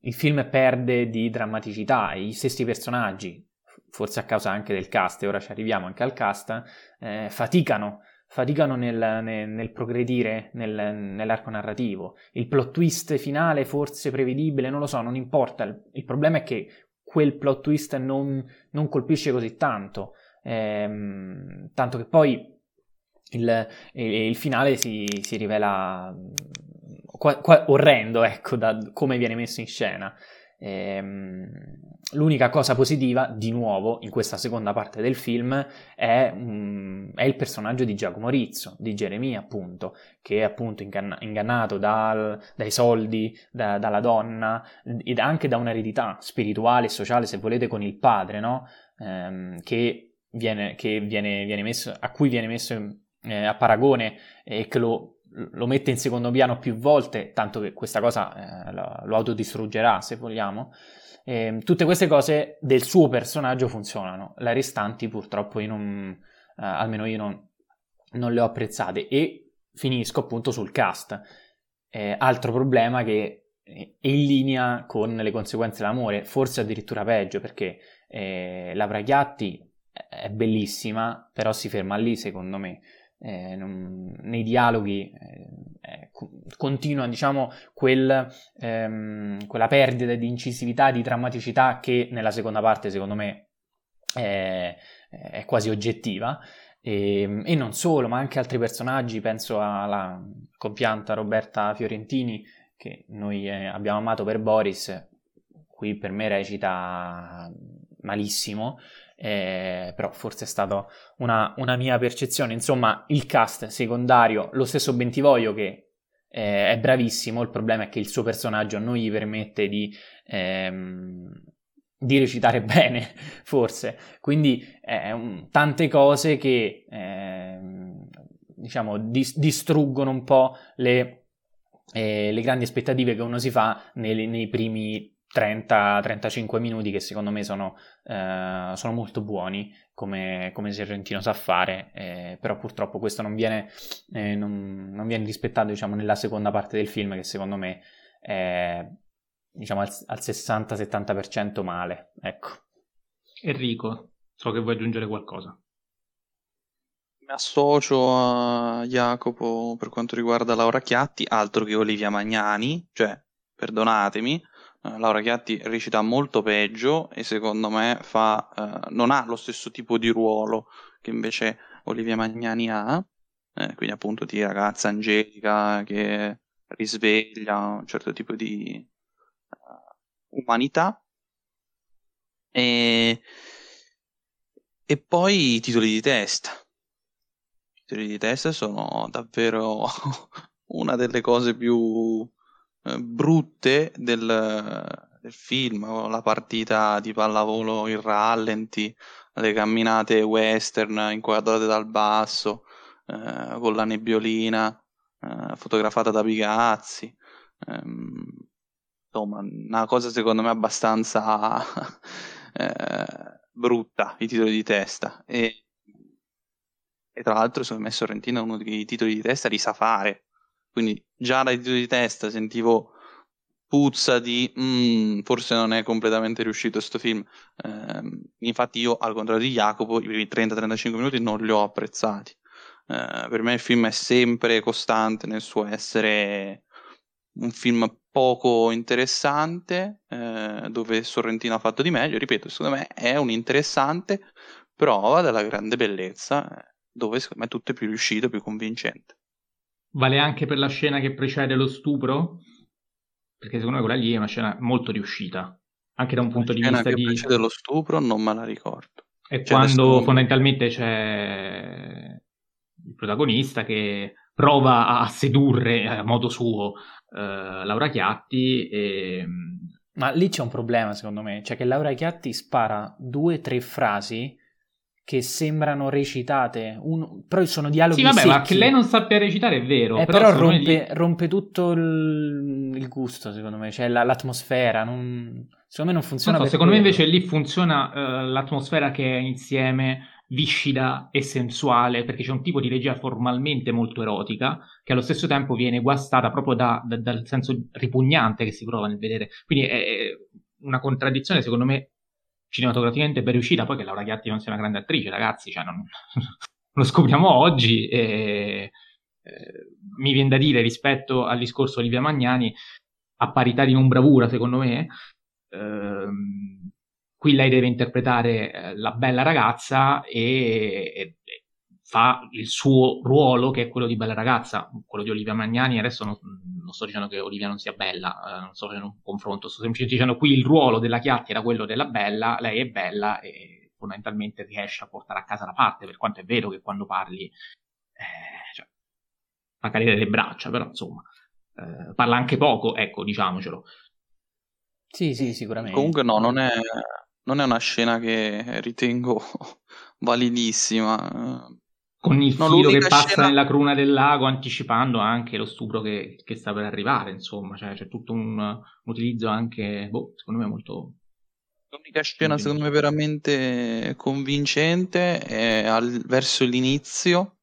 il film perde di drammaticità, i stessi personaggi, forse a causa anche del cast, e ora ci arriviamo anche al cast, eh, faticano, faticano nel, nel, nel progredire nel, nell'arco narrativo. Il plot twist finale forse prevedibile, non lo so, non importa. Il, il problema è che quel plot twist non, non colpisce così tanto, ehm, tanto che poi il, il finale si, si rivela qua, qua, orrendo, ecco, da come viene messo in scena. Ehm, l'unica cosa positiva, di nuovo, in questa seconda parte del film è, um, è il personaggio di Giacomo Rizzo, di Geremia, appunto, che è appunto inganna- ingannato dal, dai soldi, da, dalla donna ed anche da un'eredità spirituale e sociale, se volete, con il padre, no? Ehm, che viene, che viene, viene messo, a cui viene messo eh, a paragone e che lo lo mette in secondo piano più volte, tanto che questa cosa eh, lo, lo, autodistruggerà se vogliamo. E, tutte queste cose del suo personaggio funzionano, le restanti purtroppo io non, eh, almeno io non, non, le ho apprezzate e finisco appunto sul cast. Eh, altro problema che è in linea con le conseguenze dell'amore, forse addirittura peggio perché eh, Laura Chiatti è bellissima, però si ferma lì secondo me eh, non, nei dialoghi eh, eh continua diciamo quel, ehm, quella perdita di incisività, di drammaticità che nella seconda parte secondo me è, è quasi oggettiva. E, ehm, e, non solo ma anche altri personaggi penso alla compianta Roberta Fiorentini che noi eh, abbiamo amato per Boris qui per me recita malissimo eh, però forse è stata una, una, mia percezione. Insomma, il cast secondario, lo stesso Bentivoglio che eh, è bravissimo, il problema è che il suo personaggio non gli permette di, ehm, di recitare bene, forse. Quindi eh, un, tante cose che ehm, diciamo dis- distruggono un po' le, eh, le, grandi aspettative che uno si fa nei, nei primi 30-35 minuti che secondo me sono, eh, sono molto buoni come, come Serrentino sa fare, eh, però purtroppo questo non viene, eh, non, non viene rispettato diciamo, nella seconda parte del film che secondo me è diciamo, al, al 60-70% male. Ecco. Enrico, so che vuoi aggiungere qualcosa. Mi associo a Jacopo per quanto riguarda Laura Chiatti, altro che Olivia Magnani, cioè perdonatemi, Laura Chiatti recita molto peggio e secondo me fa, eh, non ha lo stesso tipo di ruolo che invece Olivia Magnani ha, eh, quindi appunto di ragazza angelica che risveglia un certo tipo di uh, umanità. E, e poi i titoli di testa. I titoli di testa sono davvero una delle cose più eh, brutte del, del, film, la partita di pallavolo in rallenti, le camminate western inquadrate dal basso, eh, con la nebbiolina, eh, fotografata da Pigazzi. Ehm, insomma, una cosa secondo me abbastanza eh, brutta, i titoli di testa. E, e tra l'altro, secondo me Sorrentino è uno dei titoli di testa di Safare quindi già dai titoli di testa sentivo puzza di mm, forse non è completamente riuscito questo film. Eh, infatti io, al contrario di Jacopo, i primi 30-35 minuti non li ho apprezzati. Eh, per me il film è sempre costante nel suo essere un film poco interessante, eh, dove Sorrentino ha fatto di meglio. Ripeto, secondo me è un interessante prova della grande bellezza, eh, dove secondo me tutto è più riuscito, più convincente. Vale anche per la scena che precede lo stupro? Perché secondo me quella lì è una scena molto riuscita, anche da un punto di vista di... che precede lo stupro non me la ricordo. È cioè, quando adesso... fondamentalmente c'è il protagonista che prova a sedurre a modo suo uh, Laura Chiatti e... Ma lì c'è un problema secondo me, cioè che Laura Chiatti spara due o tre frasi che sembrano recitate, un... però sono dialoghi Sì, vabbè, secchi. ma che lei non sappia recitare è vero. Eh, però, però rompe, gli... rompe, tutto il... il, gusto, secondo me, cioè la, l'atmosfera, non... secondo me non funziona. Non so, secondo quello. me invece lì funziona uh, l'atmosfera che è insieme viscida e sensuale, perché c'è un tipo di regia formalmente molto erotica, che allo stesso tempo viene guastata proprio da, da, dal senso ripugnante che si prova nel vedere. Quindi è una contraddizione, secondo me, cinematograficamente ben riuscita. Poi che Laura Chiatti non sia una grande attrice, ragazzi, cioè non, lo scopriamo oggi. E, eh, mi viene da dire rispetto al discorso Olivia Magnani, a parità di non bravura, secondo me. Ehm, qui lei deve interpretare eh, la bella ragazza e, e, fa il suo ruolo che è quello di bella ragazza, quello di Olivia Magnani. Adesso non, non sto dicendo che Olivia non sia bella, eh, non sto facendo un confronto, sto semplicemente dicendo qui il ruolo della Chiatti era quello della bella, lei è bella e fondamentalmente riesce a portare a casa la parte, per quanto è vero che quando parli eh, cioè, fa cadere le braccia, però insomma eh, parla anche poco, ecco, diciamocelo. Sì, sì, sicuramente. Comunque no, non è, non è una scena che ritengo validissima. Con il no, filo che passa scena... nella cruna del lago, anticipando anche lo stupro che, che sta per arrivare, insomma, cioè, c'è tutto un, un utilizzo anche, boh, secondo me molto... L'unica scena secondo me veramente convincente è al, verso l'inizio,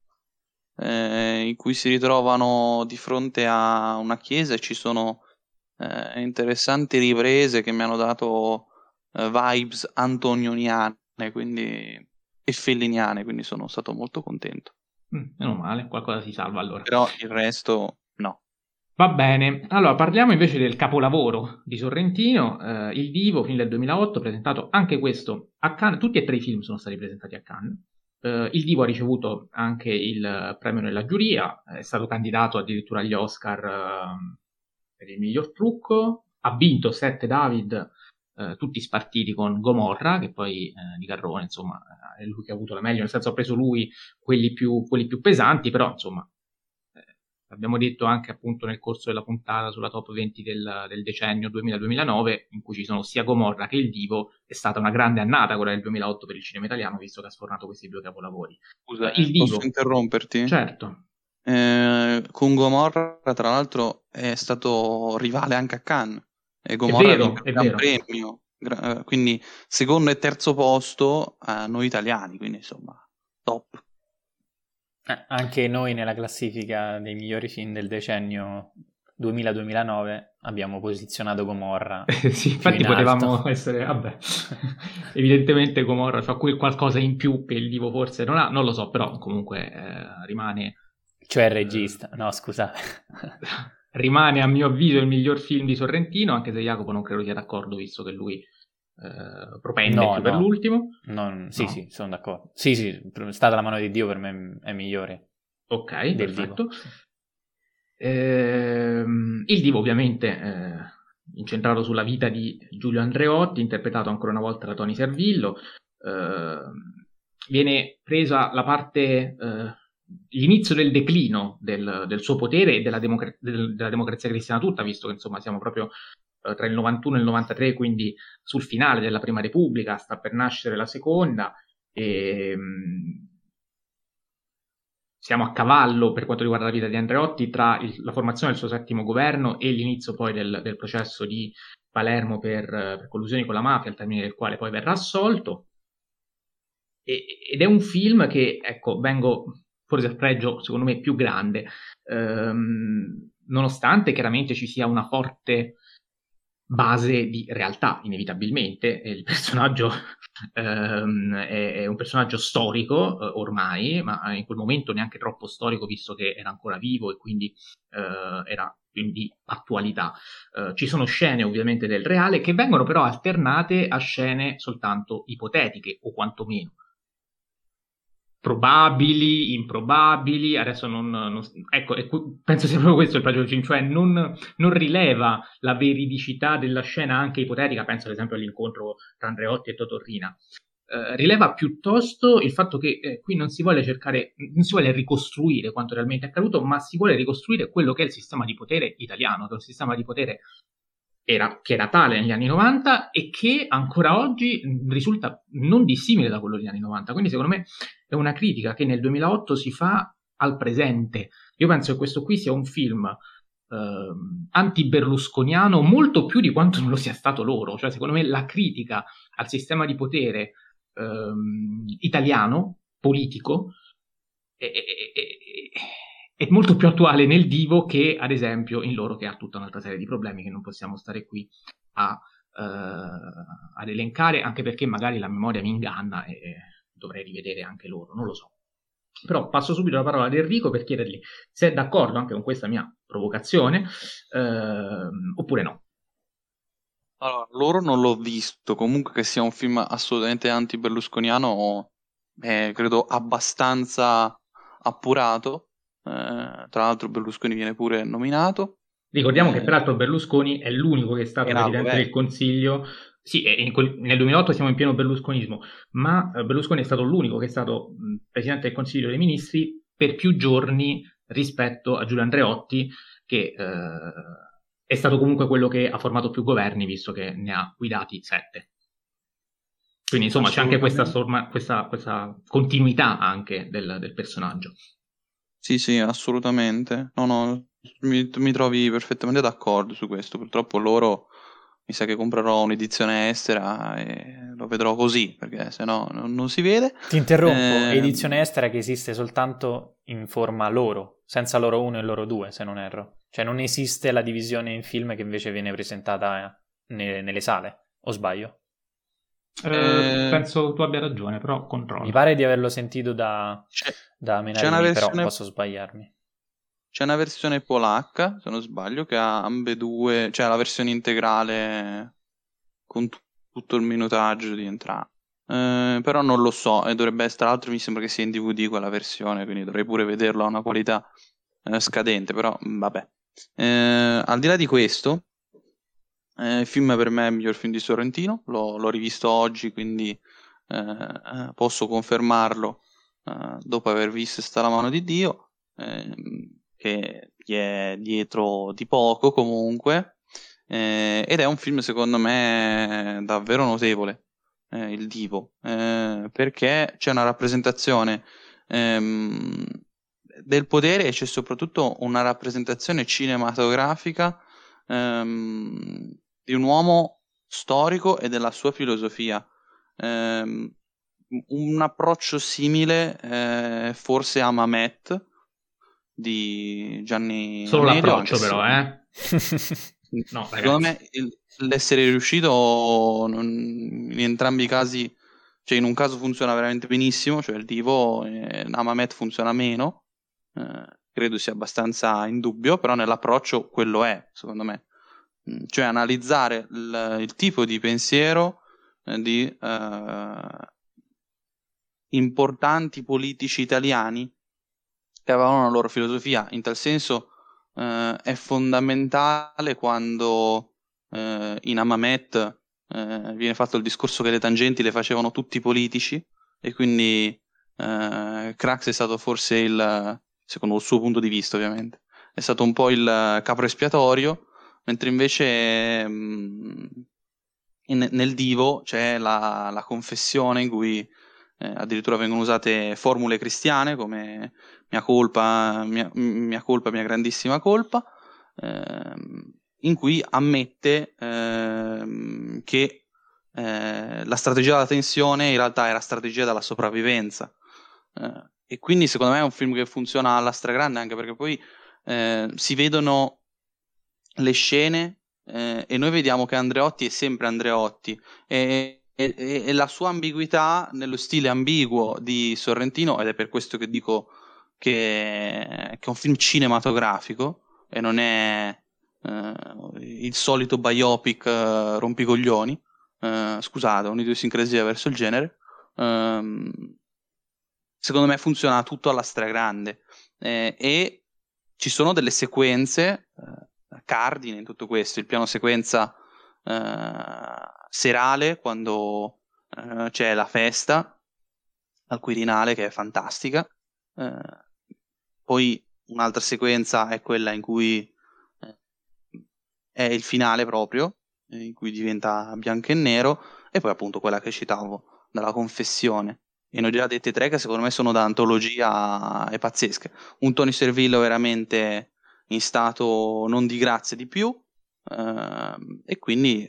eh, in cui si ritrovano di fronte a una chiesa e ci sono eh, interessanti riprese che mi hanno dato eh, vibes antonioniane quindi, e felliniane, quindi sono stato molto contento. Mm, meno male, qualcosa si salva allora. Però il resto no. Va bene, allora parliamo invece del capolavoro di Sorrentino, eh, Il Divo, film del 2008, presentato anche questo a Cannes, tutti e tre i film sono stati presentati a Cannes. Uh, il Divo ha ricevuto anche il premio nella giuria, è stato candidato addirittura agli Oscar uh, per il miglior trucco, ha vinto sette David, uh, tutti spartiti con Gomorra, che poi di Garrone, insomma, è lui che ha avuto la meglio, nel senso ha preso lui quelli più, quelli più pesanti, però insomma abbiamo detto anche appunto nel corso della puntata sulla top 20 del, del decennio 2000-2009, in cui ci sono sia Gomorra che il Divo, è stata una grande annata quella del 2008 per il cinema italiano, visto che ha sfornato questi due capolavori. Scusa, il Divo, posso interromperti? Certo. Eh, con Gomorra, tra l'altro, è stato rivale anche a Cannes. E Gomorra è vero, è un premio. Eh, quindi secondo e terzo posto a noi italiani, quindi insomma, top. Eh, anche noi nella classifica dei migliori film del decennio 2000-2009 abbiamo posizionato Gomorra. sì, infatti in potevamo alto. essere, vabbè, evidentemente Gomorra fa quel qualcosa in più che il Divo forse non ha, non lo so, però comunque eh, rimane... Cioè il regista, no scusate. rimane a mio avviso il miglior film di Sorrentino, anche se Jacopo non credo sia d'accordo, visto che lui eh, propende no, no. per l'ultimo. Non, sì, no. sì, sono d'accordo. Sì, sì, stata la mano di Dio per me è migliore. Ok, del perfetto. Eh, il Divo ovviamente eh, incentrato sulla vita di Giulio Andreotti, interpretato ancora una volta da Tony Servillo. Eh, viene presa la parte eh, l'inizio del declino del, del, suo potere e della, democra- del, della democrazia cristiana tutta, visto che insomma siamo proprio eh, tra il 91 e il 93, quindi sul finale della Prima Repubblica, sta per nascere la Seconda, e, mh, siamo a cavallo per quanto riguarda la vita di Andreotti tra il, la formazione del suo settimo governo e l'inizio poi del, del processo di Palermo per, per, collusioni con la mafia, al termine del quale poi verrà assolto. E, ed è un film che, ecco, vengo forse al pregio secondo me più grande, ehm, nonostante chiaramente ci sia una forte base di realtà, inevitabilmente. Il personaggio ehm, è, è, un personaggio storico eh, ormai, ma in quel momento neanche troppo storico, visto che era ancora vivo e quindi eh, era quindi attualità. Uh, ci sono scene ovviamente del reale che vengono però alternate a scene soltanto ipotetiche o quantomeno probabili, improbabili, adesso non, non ecco, penso sia proprio questo il del film, cioè non, non, rileva la veridicità della scena anche ipotetica, penso ad esempio all'incontro tra Andreotti e Totorrina, eh, rileva piuttosto il fatto che eh, qui non si vuole cercare, non si vuole ricostruire quanto realmente è accaduto, ma si vuole ricostruire quello che è il sistema di potere italiano, che è un sistema di potere era, che era tale negli anni 90 e che ancora oggi risulta non dissimile da quello degli anni 90. Quindi secondo me è una critica che nel 2008 si fa al presente. Io penso che questo qui sia un film eh, anti-berlusconiano molto più di quanto non lo sia stato loro. Cioè secondo me la critica al sistema di potere ehm, italiano, politico, è, è, è, molto più attuale nel divo che ad esempio in loro che ha tutta un'altra serie di problemi che non possiamo stare qui a, uh, ad elencare, anche perché magari la memoria mi inganna e dovrei rivedere anche loro, non lo so. Però passo subito la parola ad Enrico per chiedergli se è d'accordo anche con questa mia provocazione eh, oppure no. Allora, loro non l'ho visto, comunque che sia un film assolutamente anti-berlusconiano, è credo abbastanza appurato. Eh, tra l'altro Berlusconi viene pure nominato. Ricordiamo eh, che peraltro Berlusconi è l'unico che è stato Presidente del Consiglio sì, nel 2008 siamo in pieno berlusconismo, ma eh, Berlusconi è stato l'unico che è stato mh, Presidente del Consiglio dei Ministri per più giorni rispetto a Giulio Andreotti, che eh, è stato comunque quello che ha formato più governi, visto che ne ha guidati sette. Quindi insomma c'è anche questa, sorma, questa, questa continuità anche del, del, personaggio. Sì, sì, assolutamente. No, no, mi, mi trovi perfettamente d'accordo su questo. Purtroppo loro mi sa che comprerò un'edizione estera e lo vedrò così, perché se no non, non si vede. Ti interrompo, eh... edizione estera che esiste soltanto in forma loro, senza loro 1 e loro 2, se non erro. Cioè non esiste la divisione in film che invece viene presentata ne- nelle sale, o sbaglio? Eh, penso tu abbia ragione, però controllo. Mi pare di averlo sentito da, c'è, da Menardi, c'è versione... però posso sbagliarmi. C'è una versione polacca, se non sbaglio, che ha ambedue, cioè la versione integrale con t- tutto il minutaggio di entrambi. Eh, però non lo so, e dovrebbe essere, tra l'altro mi sembra che sia in DVD quella versione, quindi dovrei pure vederlo a una qualità eh, scadente, però mm, vabbè. Eh, al di là di questo, eh, il film per me è il miglior film di Sorrentino, l'ho, l'ho rivisto oggi, quindi eh, posso confermarlo eh, dopo aver visto Sta la mano di Dio. Eh, che gli è dietro di poco comunque, eh, ed è un film secondo me davvero notevole, eh, il Divo, eh, perché c'è una rappresentazione ehm, del potere e c'è soprattutto una rappresentazione cinematografica ehm, di un uomo storico e della sua filosofia. Um, un approccio simile eh, forse a Mamet di Gianni Solo Amelio, l'approccio però, eh? no, Secondo me il, l'essere riuscito non, in entrambi i casi, cioè in un caso funziona veramente benissimo, cioè il Divo, eh, Namamet funziona meno, eh, credo sia abbastanza in dubbio, però nell'approccio quello è, secondo me. Mm, cioè analizzare il, il tipo di pensiero eh, di eh, importanti politici italiani che avevano una loro filosofia. In tal senso eh, è fondamentale quando eh, in Amamet eh, viene fatto il discorso che le tangenti le facevano tutti i politici e quindi eh, Crax è stato forse il, secondo il suo punto di vista ovviamente, è stato un po' il capro espiatorio, mentre invece mh, mm, in, nel Divo c'è la, la confessione in cui eh, addirittura vengono usate formule cristiane come mia colpa, mia, mia colpa, mia grandissima colpa, ehm, in cui ammette ehm, che eh, la strategia della tensione in realtà era strategia della sopravvivenza. Eh, e quindi secondo me è un film che funziona alla stragrande anche perché poi eh, si vedono le scene eh, e noi vediamo che Andreotti è sempre Andreotti e, e, e, la sua ambiguità nello stile ambiguo di Sorrentino ed è per questo che dico che, che è un film cinematografico e non è eh, il solito biopic eh, rompicoglioni. Eh, scusate, un'idiosincrasia verso il genere. Ehm, secondo me funziona tutto alla stragrande eh, e ci sono delle sequenze eh, cardine in tutto questo. Il piano sequenza eh, serale quando c'è la festa al Quirinale che è fantastica. Eh, poi un'altra sequenza è quella in cui eh, è il finale proprio, in cui diventa bianco e nero, e poi appunto quella che citavo, dalla confessione. E ne ho già dette tre che secondo me sono da antologia e pazzesche. Un Tony Servillo veramente in stato non di grazia di più, eh, e quindi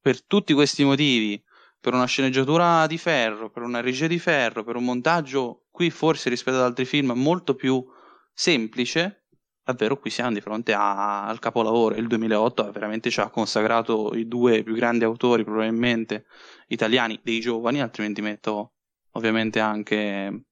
per tutti questi motivi per una sceneggiatura di ferro, per una regia di ferro, per un montaggio qui forse rispetto ad altri film molto più semplice, davvero qui siamo di fronte a, al capolavoro. Il 2008 veramente ci ha consacrato i due più grandi autori probabilmente italiani dei giovani, altrimenti metto ovviamente anche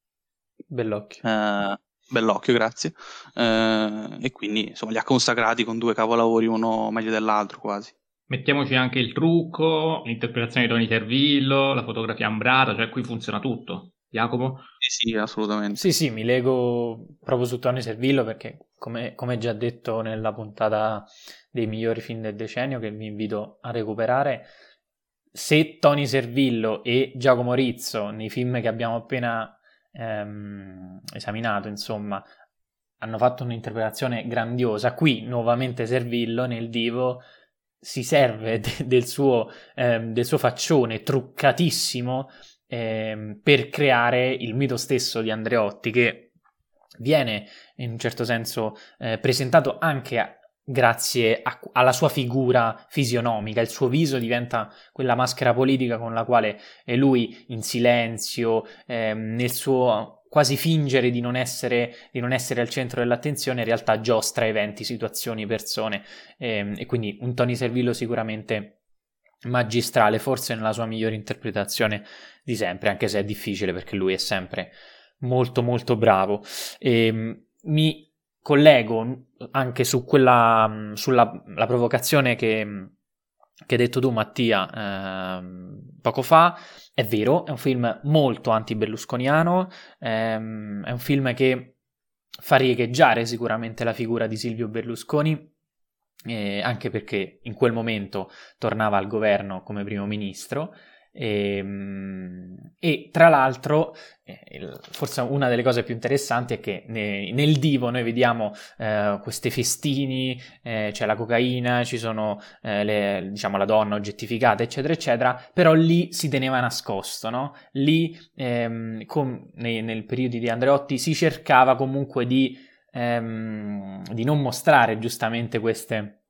Bellocchio. Eh, Bellocchio, grazie. Eh, e quindi insomma li ha consacrati con due capolavori, uno meglio dell'altro quasi. Mettiamoci anche il trucco, l'interpretazione di Tony Tervillo, la fotografia ambrata, cioè qui funziona tutto. Jacopo? Sì, sì, assolutamente. Sì, sì, mi lego proprio su Tony Servillo perché, come, come, già detto nella puntata dei migliori film del decennio, che vi invito a recuperare, se Tony Servillo e Giacomo Rizzo, nei film che abbiamo appena ehm, esaminato, insomma, hanno fatto un'interpretazione grandiosa, qui nuovamente Servillo nel divo si serve de- del, suo, ehm, del suo faccione truccatissimo eh, per creare il mito stesso di Andreotti che viene in un certo senso eh, presentato anche a, grazie a, alla sua figura fisionomica, il suo viso diventa quella maschera politica con la quale eh, lui in silenzio, eh, nel suo quasi fingere di non, essere, di non, essere, al centro dell'attenzione, in realtà giostra eventi, situazioni, persone eh, e quindi un Tony Servillo sicuramente magistrale, forse nella sua migliore interpretazione di sempre, anche se è difficile perché lui è sempre molto molto bravo. E, ehm, mi collego anche su quella sulla provocazione che, che hai detto tu Mattia eh, poco fa, è vero, è un film molto anti-berlusconiano, ehm, è un film che fa riecheggiare sicuramente la figura di Silvio Berlusconi, eh, anche perché in quel momento tornava al governo come primo ministro. E, ehm, e, tra l'altro, eh, forse una delle cose più interessanti è che ne, nel divo noi vediamo eh, questi festini, eh, c'è la cocaina, ci sono eh, le, diciamo, la donna oggettificata, eccetera, eccetera, però lì si teneva nascosto, no? Lì, ehm, com, nei, nel periodo di Andreotti, si cercava comunque di ehm, di non mostrare giustamente queste,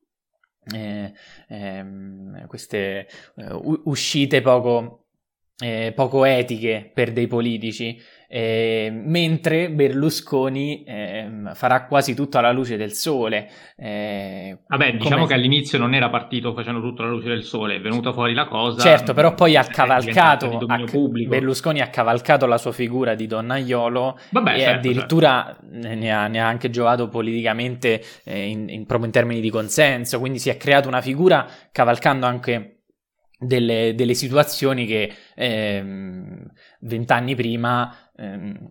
eh, ehm, queste eh, uscite poco, eh, poco etiche per dei politici eh, mentre Berlusconi eh, farà quasi tutto alla luce del sole. Eh, Vabbè, diciamo come... che all'inizio non era partito facendo tutto alla luce del sole, è venuta fuori la cosa. Certo, però poi ha cavalcato, ha, Berlusconi ha cavalcato la sua figura di donnaiolo Vabbè, e certo, addirittura certo. Ne, ha, ne, ha, anche giocato politicamente eh, in, in, proprio in termini di consenso, quindi si è creato una figura cavalcando anche delle, delle situazioni che ehm, vent'anni prima ehm,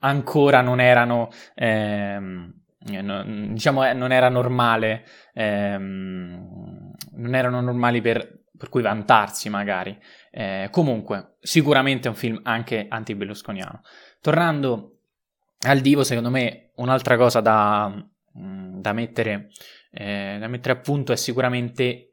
ancora non erano, ehm, diciamo, eh, non era normale, ehm, non erano normali per, per cui vantarsi magari. Eh, comunque, sicuramente è un film anche anti-berlusconiano. Tornando al divo, secondo me un'altra cosa da, da, mettere, eh, da mettere a punto è sicuramente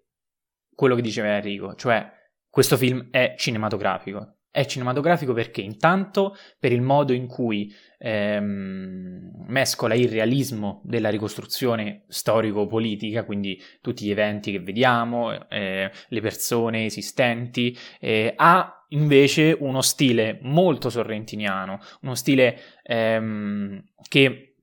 quello che diceva Enrico, cioè questo film è cinematografico. È cinematografico perché intanto per il modo in cui ehm, mescola il realismo della ricostruzione storico-politica, quindi tutti gli eventi che vediamo, eh, le persone esistenti, eh, ha invece uno stile molto sorrentiniano, uno stile ehm, che,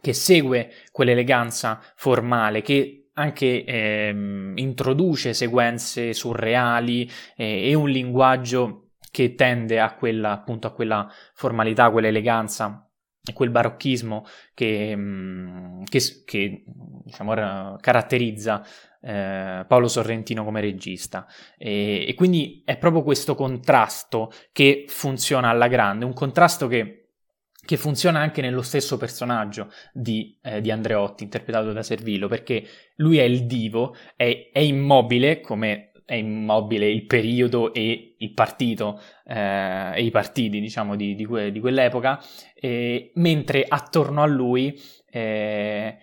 che segue quell'eleganza formale, che anche ehm, introduce sequenze surreali eh, e un linguaggio che tende a quella, appunto, a quella formalità, quella eleganza quel barocchismo che, mm, che, che diciamo, caratterizza eh, Paolo Sorrentino come regista. E, e quindi è proprio questo contrasto che funziona alla grande, un contrasto che che funziona anche nello stesso personaggio di, eh, di, Andreotti, interpretato da Servillo, perché lui è il divo, è, è immobile, come è immobile il periodo e il partito eh, e i partiti, diciamo, di, di, que- di quell'epoca, eh, mentre attorno a lui eh,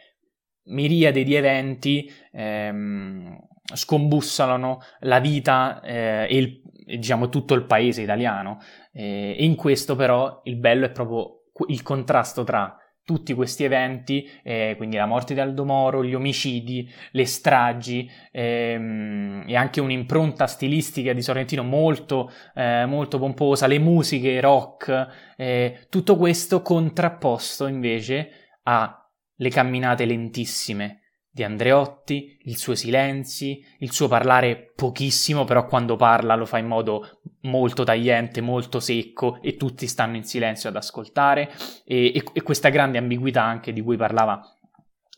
miriade di eventi ehm, scombussolano la vita eh, e il, diciamo tutto il paese italiano. Eh, e in questo però il bello è proprio il contrasto tra tutti questi eventi, eh, quindi la morte di Aldo Moro, gli omicidi, le stragi ehm, e anche un'impronta stilistica di Sorrentino molto, eh, molto pomposa, le musiche rock, eh, tutto questo contrapposto invece alle camminate lentissime di Andreotti, i suoi silenzi, il suo parlare pochissimo, però quando parla lo fa in modo molto tagliente, molto secco e tutti stanno in silenzio ad ascoltare. E, e, e questa grande ambiguità anche di cui parlava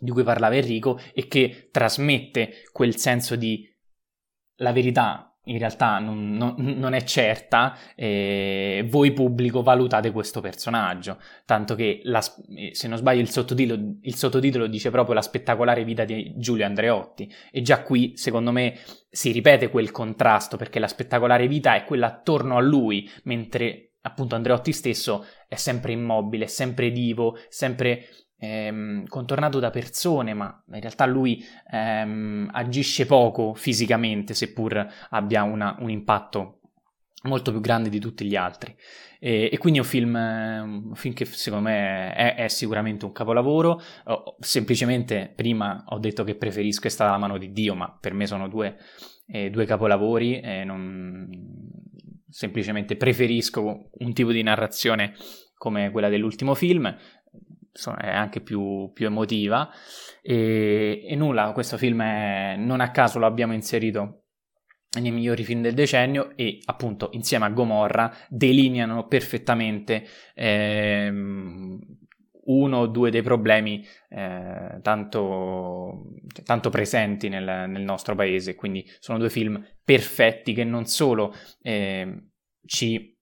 di cui parlava Enrico e che trasmette quel senso di la verità in realtà non, non, non è certa, eh, voi pubblico valutate questo personaggio, tanto che la, eh, se non sbaglio il sottotitolo, il sottotitolo, dice proprio la spettacolare vita di Giulio Andreotti. E già qui secondo me si ripete quel contrasto perché la spettacolare vita è quella attorno a lui, mentre appunto Andreotti stesso è sempre immobile, sempre divo, sempre ehm, contornato da persone, ma in realtà lui ehm, agisce poco fisicamente, seppur abbia una, un impatto molto più grande di tutti gli altri. E, e quindi è un film, un film, che secondo me è, è sicuramente un capolavoro. Oh, semplicemente prima ho detto che preferisco È stata la mano di Dio, ma per me sono due, eh, due capolavori. E non... Semplicemente preferisco un tipo di narrazione come quella dell'ultimo film insomma, è anche più, più emotiva. E, e, nulla, questo film è, non a caso lo abbiamo inserito nei migliori film del decennio e appunto insieme a Gomorra delineano perfettamente ehm, uno o due dei problemi eh, tanto, tanto, presenti nel, nel, nostro paese. Quindi sono due film perfetti che non solo eh, ci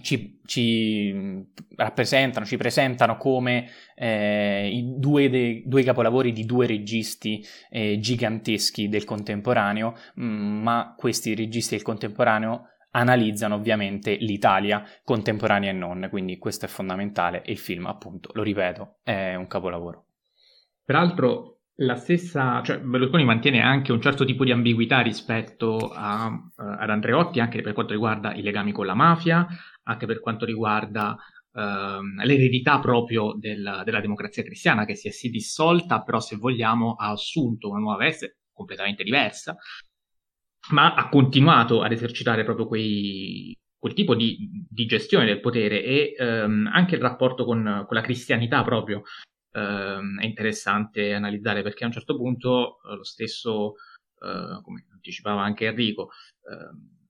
ci, ci, rappresentano, ci presentano come eh, i due, de, due, capolavori di due registi eh, giganteschi del contemporaneo, ma questi registi del contemporaneo analizzano ovviamente l'Italia contemporanea e non, quindi questo è fondamentale e il film, appunto, lo ripeto, è un capolavoro. Peraltro la stessa, cioè Berlusconi mantiene anche un certo tipo di ambiguità rispetto a, uh, ad Andreotti, anche per quanto riguarda i legami con la mafia, anche per quanto riguarda uh, l'eredità proprio del, della democrazia cristiana, che si è sì dissolta, però se vogliamo ha assunto una nuova veste completamente diversa, ma ha continuato ad esercitare proprio quei, quel tipo di, di, gestione del potere e um, anche il rapporto con, con la cristianità proprio ehm, è interessante analizzare perché a un certo punto eh, lo stesso, eh, come anticipava anche Enrico, ehm,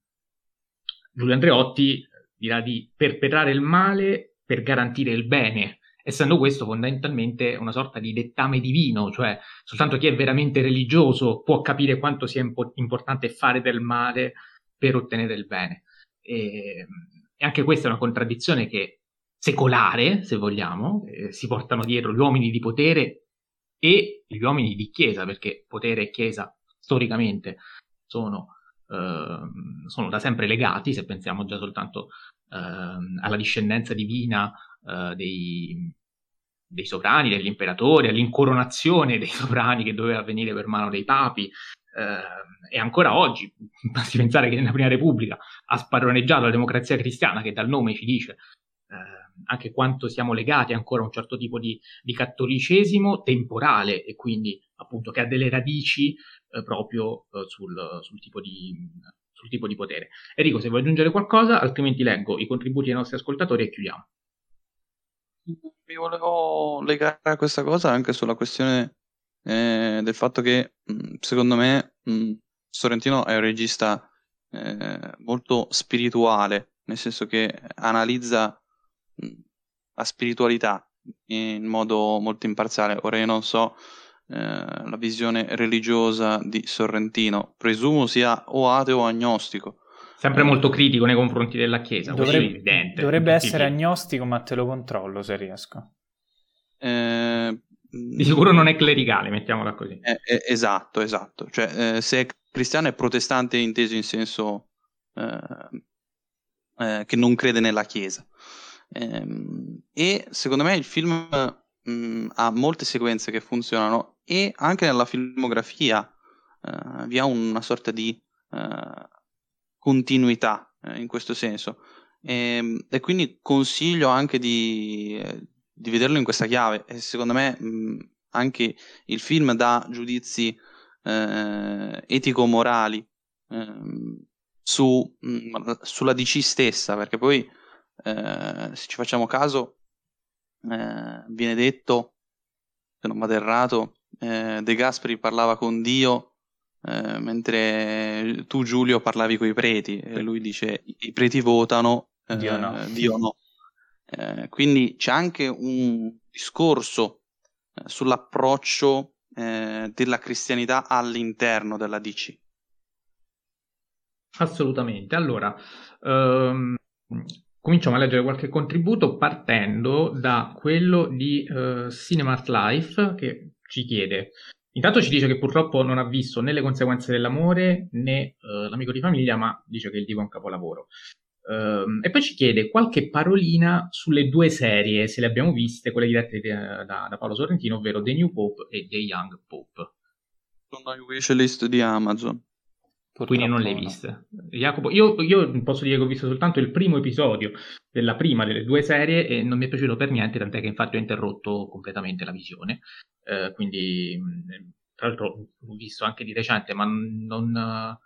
Giulio Andreotti dirà di perpetrare il male per garantire il bene, essendo questo fondamentalmente una sorta di dettame divino, cioè soltanto chi è veramente religioso può capire quanto sia impo- importante fare del male per ottenere il bene. E, e anche questa è una contraddizione che secolare, se vogliamo, eh, si portano dietro gli uomini di potere e gli uomini di chiesa, perché potere e chiesa storicamente sono, sono da sempre legati, se pensiamo già soltanto eh, alla discendenza divina eh, dei, dei sovrani, degli imperatori, all'incoronazione dei sovrani che doveva avvenire per mano dei papi. Eh, e ancora oggi, basti pensare che nella Prima Repubblica ha spadroneggiato la democrazia cristiana, che dal nome ci dice eh, anche quanto siamo legati ancora a un certo tipo di, di cattolicesimo temporale e quindi appunto che ha delle radici eh, proprio eh, sul, sul, tipo di, sul tipo di potere. Enrico, se vuoi aggiungere qualcosa, altrimenti leggo i contributi dei nostri ascoltatori e chiudiamo. Mi volevo legare a questa cosa anche sulla questione eh, del fatto che mh, secondo me mh, Sorrentino è un regista eh, molto spirituale, nel senso che analizza la spiritualità in modo molto imparziale. Ora io non so la visione religiosa di Sorrentino, presumo sia o ateo o agnostico. Sempre molto critico nei confronti della Chiesa, dovrebbe, evidente, dovrebbe essere agnostico, ma te lo controllo se riesco. Eh, di sicuro non è clericale, mettiamola così. Eh, eh, esatto, esatto. Cioè, eh, se è cristiano è protestante inteso in senso eh, eh, che non crede nella Chiesa. Ehm, e secondo me il film mh, mm, ha molte sequenze che funzionano e anche nella filmografia uh, vi ha una sorta di uh, continuità uh, in questo senso. E, ehm, e, quindi consiglio anche di, di vederlo in questa chiave e secondo me mh, anche il film dà giudizi eh, etico-morali eh, su, mh, sulla DC stessa, perché poi eh, se ci facciamo caso eh, viene detto, se non vado errato, eh, De Gasperi parlava con Dio eh, mentre tu Giulio parlavi con i preti e lui dice i preti votano, Dio no. Dio no. quindi c'è anche un discorso sull'approccio eh, della cristianità all'interno della DC. Assolutamente. Allora, ehm, cominciamo a leggere qualche contributo partendo da quello di eh, Cinemat Life che ci chiede. Intanto ci dice che purtroppo non ha visto né le conseguenze dell'amore né eh, l'amico di famiglia, ma dice che il divo è un capolavoro. Um, e poi ci chiede qualche parolina sulle due serie, se le abbiamo viste, quelle dirette da, da, da Paolo Sorrentino, ovvero The New Pope e The Young Pope. Sono i wishlist di Amazon. Purtroppo Quindi non le hai viste. Jacopo, io, io, posso dire che ho visto soltanto il primo episodio della prima delle due serie e non mi è piaciuto per niente, tant'è che infatti ho interrotto completamente la visione. Uh, quindi, tra l'altro, l'ho visto anche di recente, ma non...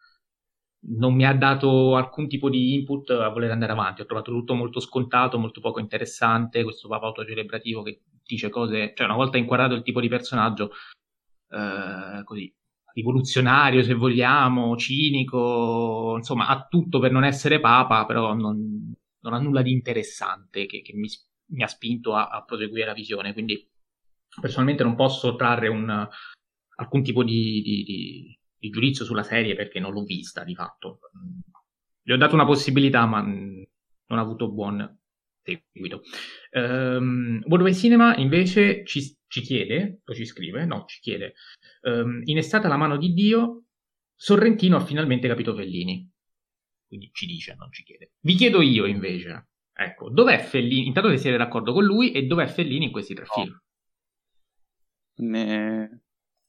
Non mi ha dato alcun tipo di input a voler andare avanti. Ho trovato tutto molto scontato, molto poco interessante. Questo papà autocelebrativo che dice cose, cioè una volta inquadrato il tipo di personaggio, eh, così rivoluzionario se vogliamo, cinico, insomma, ha tutto per non essere papa, però non, non ha nulla di interessante che, che mi, mi, ha spinto a, a, proseguire la visione. Quindi personalmente non posso trarre un, alcun tipo di, di, di di giudizio sulla serie perché non l'ho vista di fatto. Gli ho dato una possibilità, ma non ha avuto buon seguito. Um, Broadway Cinema invece ci, ci, chiede, o ci scrive, no, ci chiede, um, in estate la mano di Dio, Sorrentino ha finalmente capito Fellini. Quindi ci dice, non ci chiede. Vi chiedo io invece, ecco, dov'è Fellini? Intanto se siete d'accordo con lui e dov'è Fellini in questi tre no. film? Ne...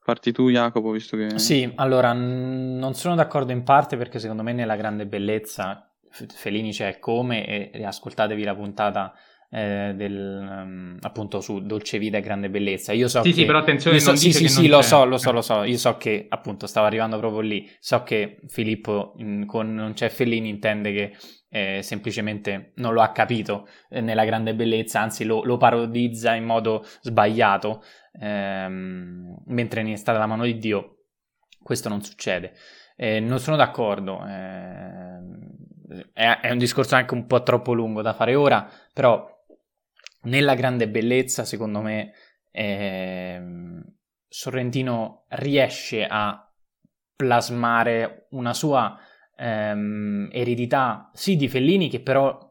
Parti tu, Jacopo, visto che. Sì, allora non sono d'accordo in parte perché secondo me nella grande bellezza Felini c'è come e ascoltatevi la puntata eh, del, um, appunto su Dolce Vita e Grande Bellezza. Io so sì, che, sì, però attenzione, so, sì, sì, sì, lo so, lo so, lo so. Io so che appunto stavo arrivando proprio lì. So che Filippo in, con Non c'è Fellini intende che eh, semplicemente non lo ha capito eh, nella Grande Bellezza, anzi lo, lo parodizza in modo sbagliato ehm, mentre ne è stata la mano di Dio, questo non succede. Eh, non sono d'accordo, eh, è, è, un discorso anche un po' troppo lungo da fare ora, però nella grande bellezza, secondo me, eh, Sorrentino riesce a plasmare una sua ehm, eredità, sì, di Fellini, che però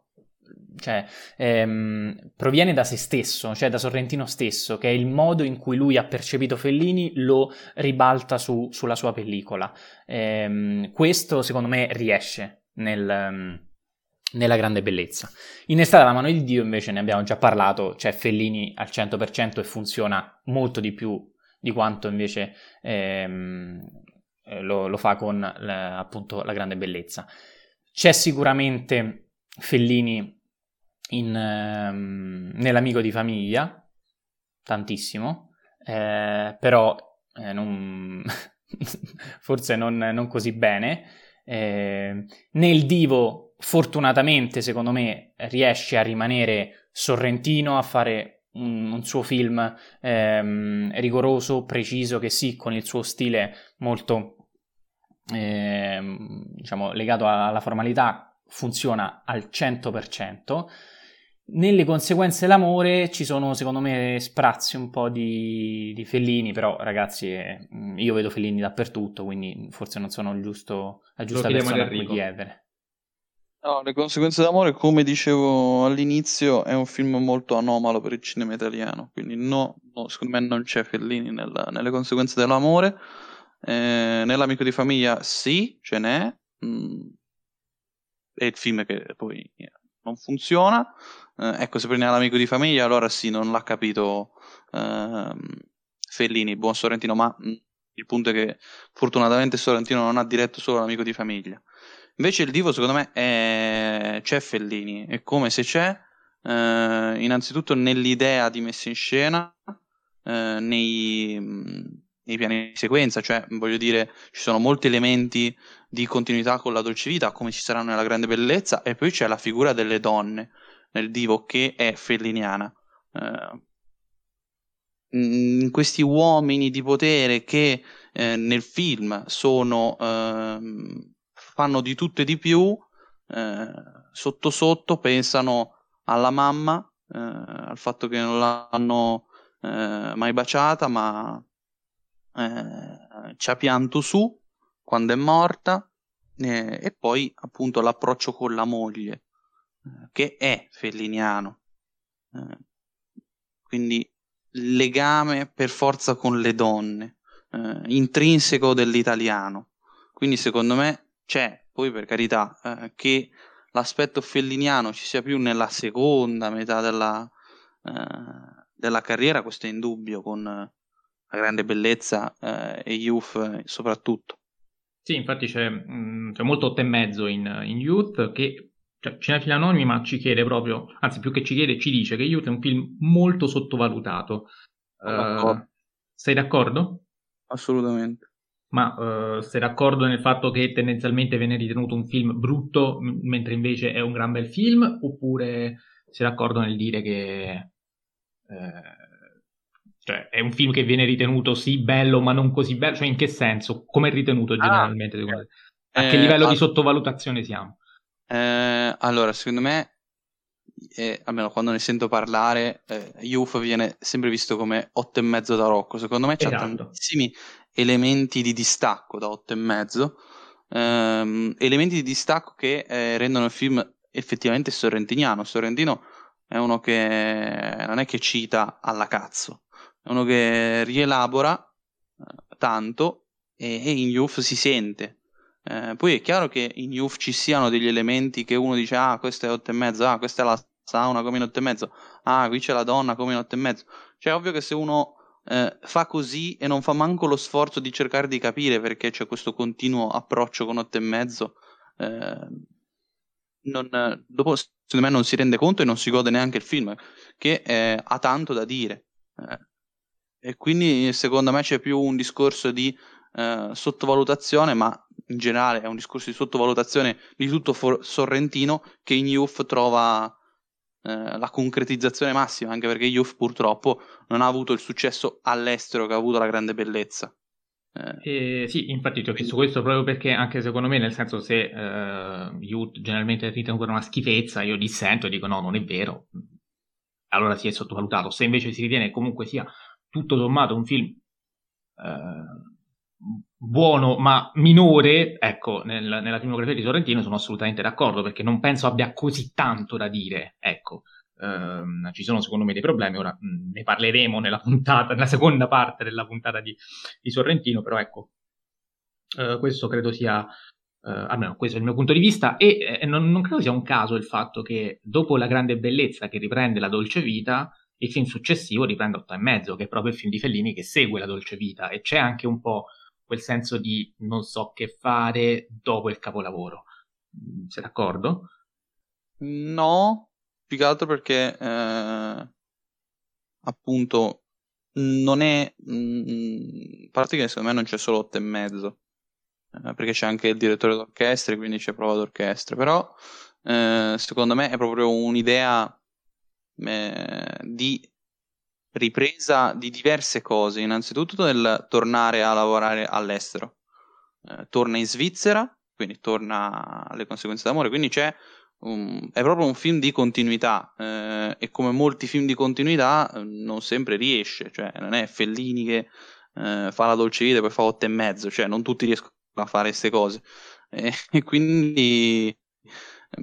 cioè, ehm, proviene da se stesso, cioè da Sorrentino stesso, che è il modo in cui lui ha percepito Fellini, lo ribalta su, sulla sua pellicola. Ehm, questo, secondo me, riesce nel, um, nella grande bellezza. In Estate la mano di Dio, invece, ne abbiamo già parlato, c'è Fellini al 100% e funziona molto di più di quanto invece ehm, eh, lo, lo, fa con la, appunto la grande bellezza. C'è sicuramente Fellini in, ehm, nell'amico di famiglia, tantissimo, eh, però eh, non, forse non, non, così bene. Eh, nel divo, fortunatamente, secondo me, riesce a rimanere sorrentino, a fare un, un suo film ehm, rigoroso, preciso, che sì, con il suo stile molto ehm, diciamo legato alla formalità, funziona al 100%. Nelle conseguenze dell'amore ci sono, secondo me, sprazzi un po' di, di Fellini, però ragazzi, eh, io vedo Fellini dappertutto, quindi forse non sono il giusto, la giusta persona a cui chiedere. No, Le conseguenze d'amore, come dicevo all'inizio, è un film molto anomalo per il cinema italiano, quindi no, no secondo me non c'è Fellini nella, nelle conseguenze dell'amore. Eh, nell'amico di famiglia sì, ce n'è. Mm, è il film che poi non funziona. Eh, ecco, se prende l'amico di famiglia, allora sì, non l'ha capito ehm, Fellini, buon Sorrentino, ma mm, il punto è che fortunatamente Sorrentino non ha diretto solo l'amico di famiglia. Invece il divo, secondo me, è... c'è Fellini, è come se c'è, eh, innanzitutto nell'idea di messa in scena, eh, nei, nei, piani di sequenza, cioè voglio dire ci sono molti elementi di continuità con la dolce vita, come ci saranno nella grande bellezza, e poi c'è la figura delle donne nel divo che è felliniana. Eh, in questi uomini di potere che eh, nel film sono, eh, fanno di tutto e di più, eh, sotto sotto pensano alla mamma, eh, al fatto che non l'hanno eh, mai baciata, ma ci ha pianto su quando è morta, e poi appunto l'approccio con la moglie, che è felliniano. quindi legame per forza con le donne, eh, intrinseco dell'italiano. Quindi secondo me c'è, poi per carità, eh, che l'aspetto felliniano ci sia più nella seconda metà della, eh, della carriera, questo è indubbio, con la grande bellezza eh, e Youth eh, soprattutto. Sì, infatti c'è, mh, mm, c'è molto otto e mezzo in, in Youth che cioè, Cinefila Anonima ci chiede proprio, anzi più che ci chiede, ci dice che Youth è un film molto sottovalutato. Uh, sei d'accordo? Assolutamente. Ma uh, sei d'accordo nel fatto che tendenzialmente viene ritenuto un film brutto, m- mentre invece è un gran bel film? Oppure sei d'accordo nel dire che uh, cioè, è un film che viene ritenuto sì bello, ma non così bello? Cioè, in che senso? Come è ritenuto ah, generalmente? Ah, A che livello eh, di sottovalutazione siamo? Eh, allora, secondo me, eh, almeno quando ne sento parlare, eh, Youth viene sempre visto come 8,5 da Rocco. Secondo me c'è esatto. tantissimi elementi di distacco da 8,5. Ehm, elementi di distacco che eh, rendono il film effettivamente sorrentiniano. Sorrentino è uno che non è che cita alla cazzo, è uno che rielabora eh, tanto e, e in Youth si sente. Eh, poi è chiaro che in Youth ci siano degli elementi che uno dice, ah, questo è 8 e mezzo, ah, questa è la sauna come in 8 e mezzo, ah, qui c'è la donna come in 8 e mezzo. Cioè, è ovvio che se uno eh, fa così e non fa manco lo sforzo di cercare di capire perché c'è questo continuo approccio con 8 e mezzo, eh, non, dopo secondo me non si rende conto e non si gode neanche il film, che eh, ha tanto da dire. Eh, e quindi secondo me c'è più un discorso di eh, sottovalutazione, ma in generale è un discorso di sottovalutazione di tutto for- Sorrentino che in Youth trova eh, la concretizzazione massima, anche perché Youth purtroppo non ha avuto il successo all'estero che ha avuto la grande bellezza. Eh, eh, sì, infatti ti ho chiesto questo proprio perché anche secondo me, nel senso se uh, Youth generalmente è ritenuto una schifezza, io dissento e dico no, non è vero, allora si è sottovalutato. Se invece si ritiene comunque sia tutto sommato un film uh, buono ma minore, ecco, nel, nella filmografia di Sorrentino sono assolutamente d'accordo perché non penso abbia così tanto da dire, ecco. Uh, ci sono secondo me dei problemi, ora mh, ne parleremo nella puntata, nella seconda parte della puntata di, di Sorrentino, però ecco, uh, questo credo sia, uh, almeno questo è il mio punto di vista, e eh, non, non, credo sia un caso il fatto che dopo La grande bellezza che riprende La dolce vita, il film successivo riprende Otto e mezzo, che è proprio il film di Fellini che segue La dolce vita, e c'è anche un po' quel senso di non so che fare dopo il capolavoro. Mm, sei d'accordo? No, più che altro perché eh, appunto non è mm, a parte che secondo me non c'è solo otto e mezzo eh, perché c'è anche il direttore d'orchestra e quindi c'è prova d'orchestra però eh, secondo me è proprio un'idea eh, di ripresa di diverse cose, innanzitutto nel tornare a lavorare all'estero. Eh, torna in Svizzera, quindi torna alle conseguenze d'amore, quindi c'è un, è proprio un film di continuità. Eh, e come molti film di continuità eh, non sempre riesce, cioè non è Fellini che eh, fa la dolce vita e poi fa otto e mezzo, cioè non tutti riescono a fare queste cose. e quindi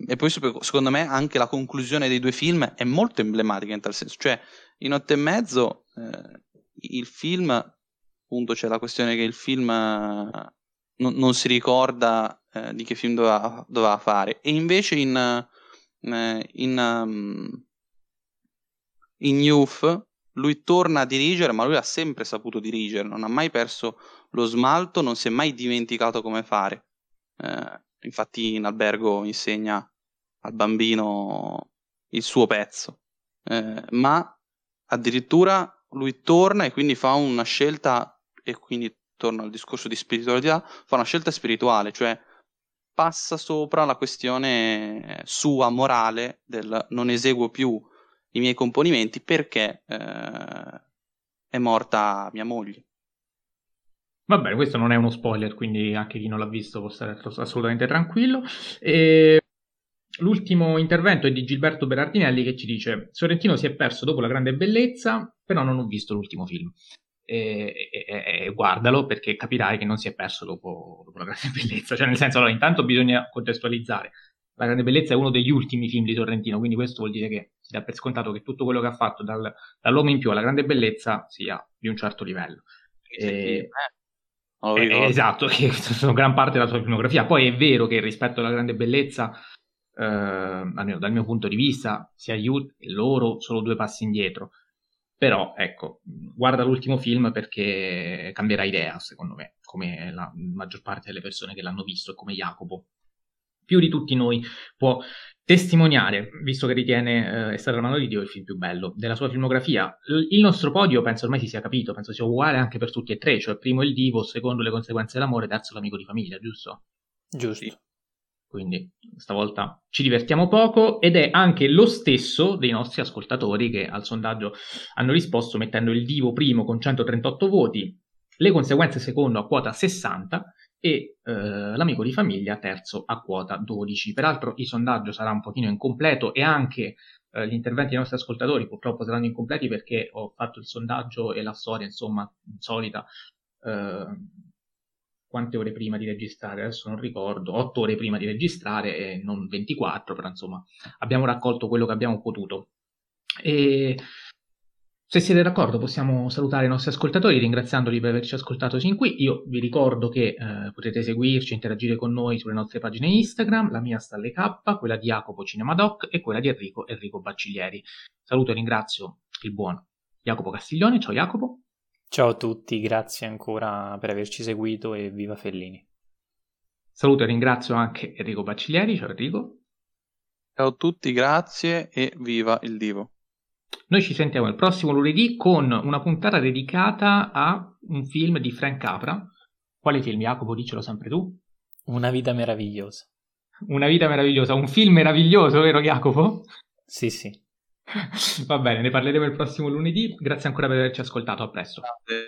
e poi secondo me anche la conclusione dei due film è molto emblematica in tal senso, cioè in otto e mezzo eh, il film, appunto c'è la questione che il film eh, non, non, si ricorda eh, di che film doveva, doveva, fare e invece in, eh, in, um, in Youth lui torna a dirigere, ma lui ha sempre saputo dirigere, non ha mai perso lo smalto, non si è mai dimenticato come fare. Eh, infatti in albergo insegna al bambino il suo pezzo. eh, ma addirittura lui torna e quindi fa una scelta, e quindi torna al discorso di spiritualità, fa una scelta spirituale, cioè passa sopra la questione sua morale del non eseguo più i miei componimenti perché eh, è morta mia moglie. Va bene, questo non è uno spoiler, quindi anche chi non l'ha visto può stare assolutamente tranquillo. E l'ultimo intervento è di Gilberto Berardinelli che ci dice: Sorrentino si è perso dopo la grande bellezza, però non ho visto l'ultimo film. E, e, e, guardalo perché capirai che non si è perso dopo, dopo la grande bellezza. Cioè, nel senso, allora, intanto bisogna contestualizzare. La grande bellezza è uno degli ultimi film di Sorrentino, quindi questo vuol dire che si dà per scontato che tutto quello che ha fatto dal, dall'uomo in più alla grande bellezza sia di un certo livello. E, eh, esatto, che sono gran parte della sua filmografia. Poi è vero che rispetto alla grande bellezza, eh, almeno dal mio punto di vista, sia Youth e loro sono due passi indietro. Però, ecco, guarda l'ultimo film perché cambierà idea, secondo me, come la maggior parte delle persone che l'hanno visto e come Jacopo. Più di tutti noi può testimoniare, visto che ritiene eh, Essere la mano di Dio il film più bello della sua filmografia. Il nostro podio penso ormai si sia capito, penso sia uguale anche per tutti e tre, cioè primo il divo, secondo le conseguenze dell'amore, terzo l'amico di famiglia, giusto? Giusto. Sì. Quindi stavolta ci divertiamo poco ed è anche lo stesso dei nostri ascoltatori che al sondaggio hanno risposto mettendo il divo primo con 138 voti, le conseguenze secondo a quota 60 e eh, l'amico di famiglia terzo a quota 12. Peraltro il sondaggio sarà un pochino incompleto e anche eh, gli interventi dei nostri ascoltatori purtroppo saranno incompleti perché ho fatto il sondaggio e la storia insomma insolita eh, quante ore prima di registrare, adesso non ricordo, 8 ore prima di registrare e non 24, però insomma abbiamo raccolto quello che abbiamo potuto. E se siete d'accordo possiamo salutare i nostri ascoltatori ringraziandoli per averci ascoltato sin qui. Io vi ricordo che eh, potete seguirci, interagire con noi sulle nostre pagine Instagram, la mia sta alle K, quella di Jacopo Cinemadoc e quella di Enrico Enrico Bacciglieri. Saluto e ringrazio il buon Jacopo Castiglione. Ciao Jacopo. Ciao a tutti, grazie ancora per averci seguito e viva Fellini. Saluto e ringrazio anche Enrico Bacciglieri. Ciao Enrico. Ciao a tutti, grazie e viva il Divo. Noi ci sentiamo il prossimo lunedì con una puntata dedicata a un film di Frank Capra. Quale film, Jacopo? Dicelo sempre tu. Una vita meravigliosa. Una vita meravigliosa, un film meraviglioso, vero Jacopo? Sì, sì. Va bene, ne parleremo il prossimo lunedì. Grazie ancora per averci ascoltato. A presto.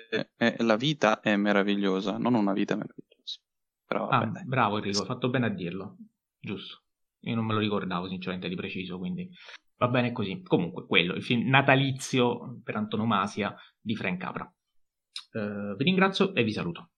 Eh, eh, la vita è meravigliosa, non una vita meravigliosa. Però, ah, bravo Enrico, hai fatto bene a dirlo. Giusto. Io non me lo ricordavo sinceramente di preciso, quindi Va bene così. Comunque, quello, il film natalizio per antonomasia di Frank Capra. Uh, vi ringrazio e vi saluto.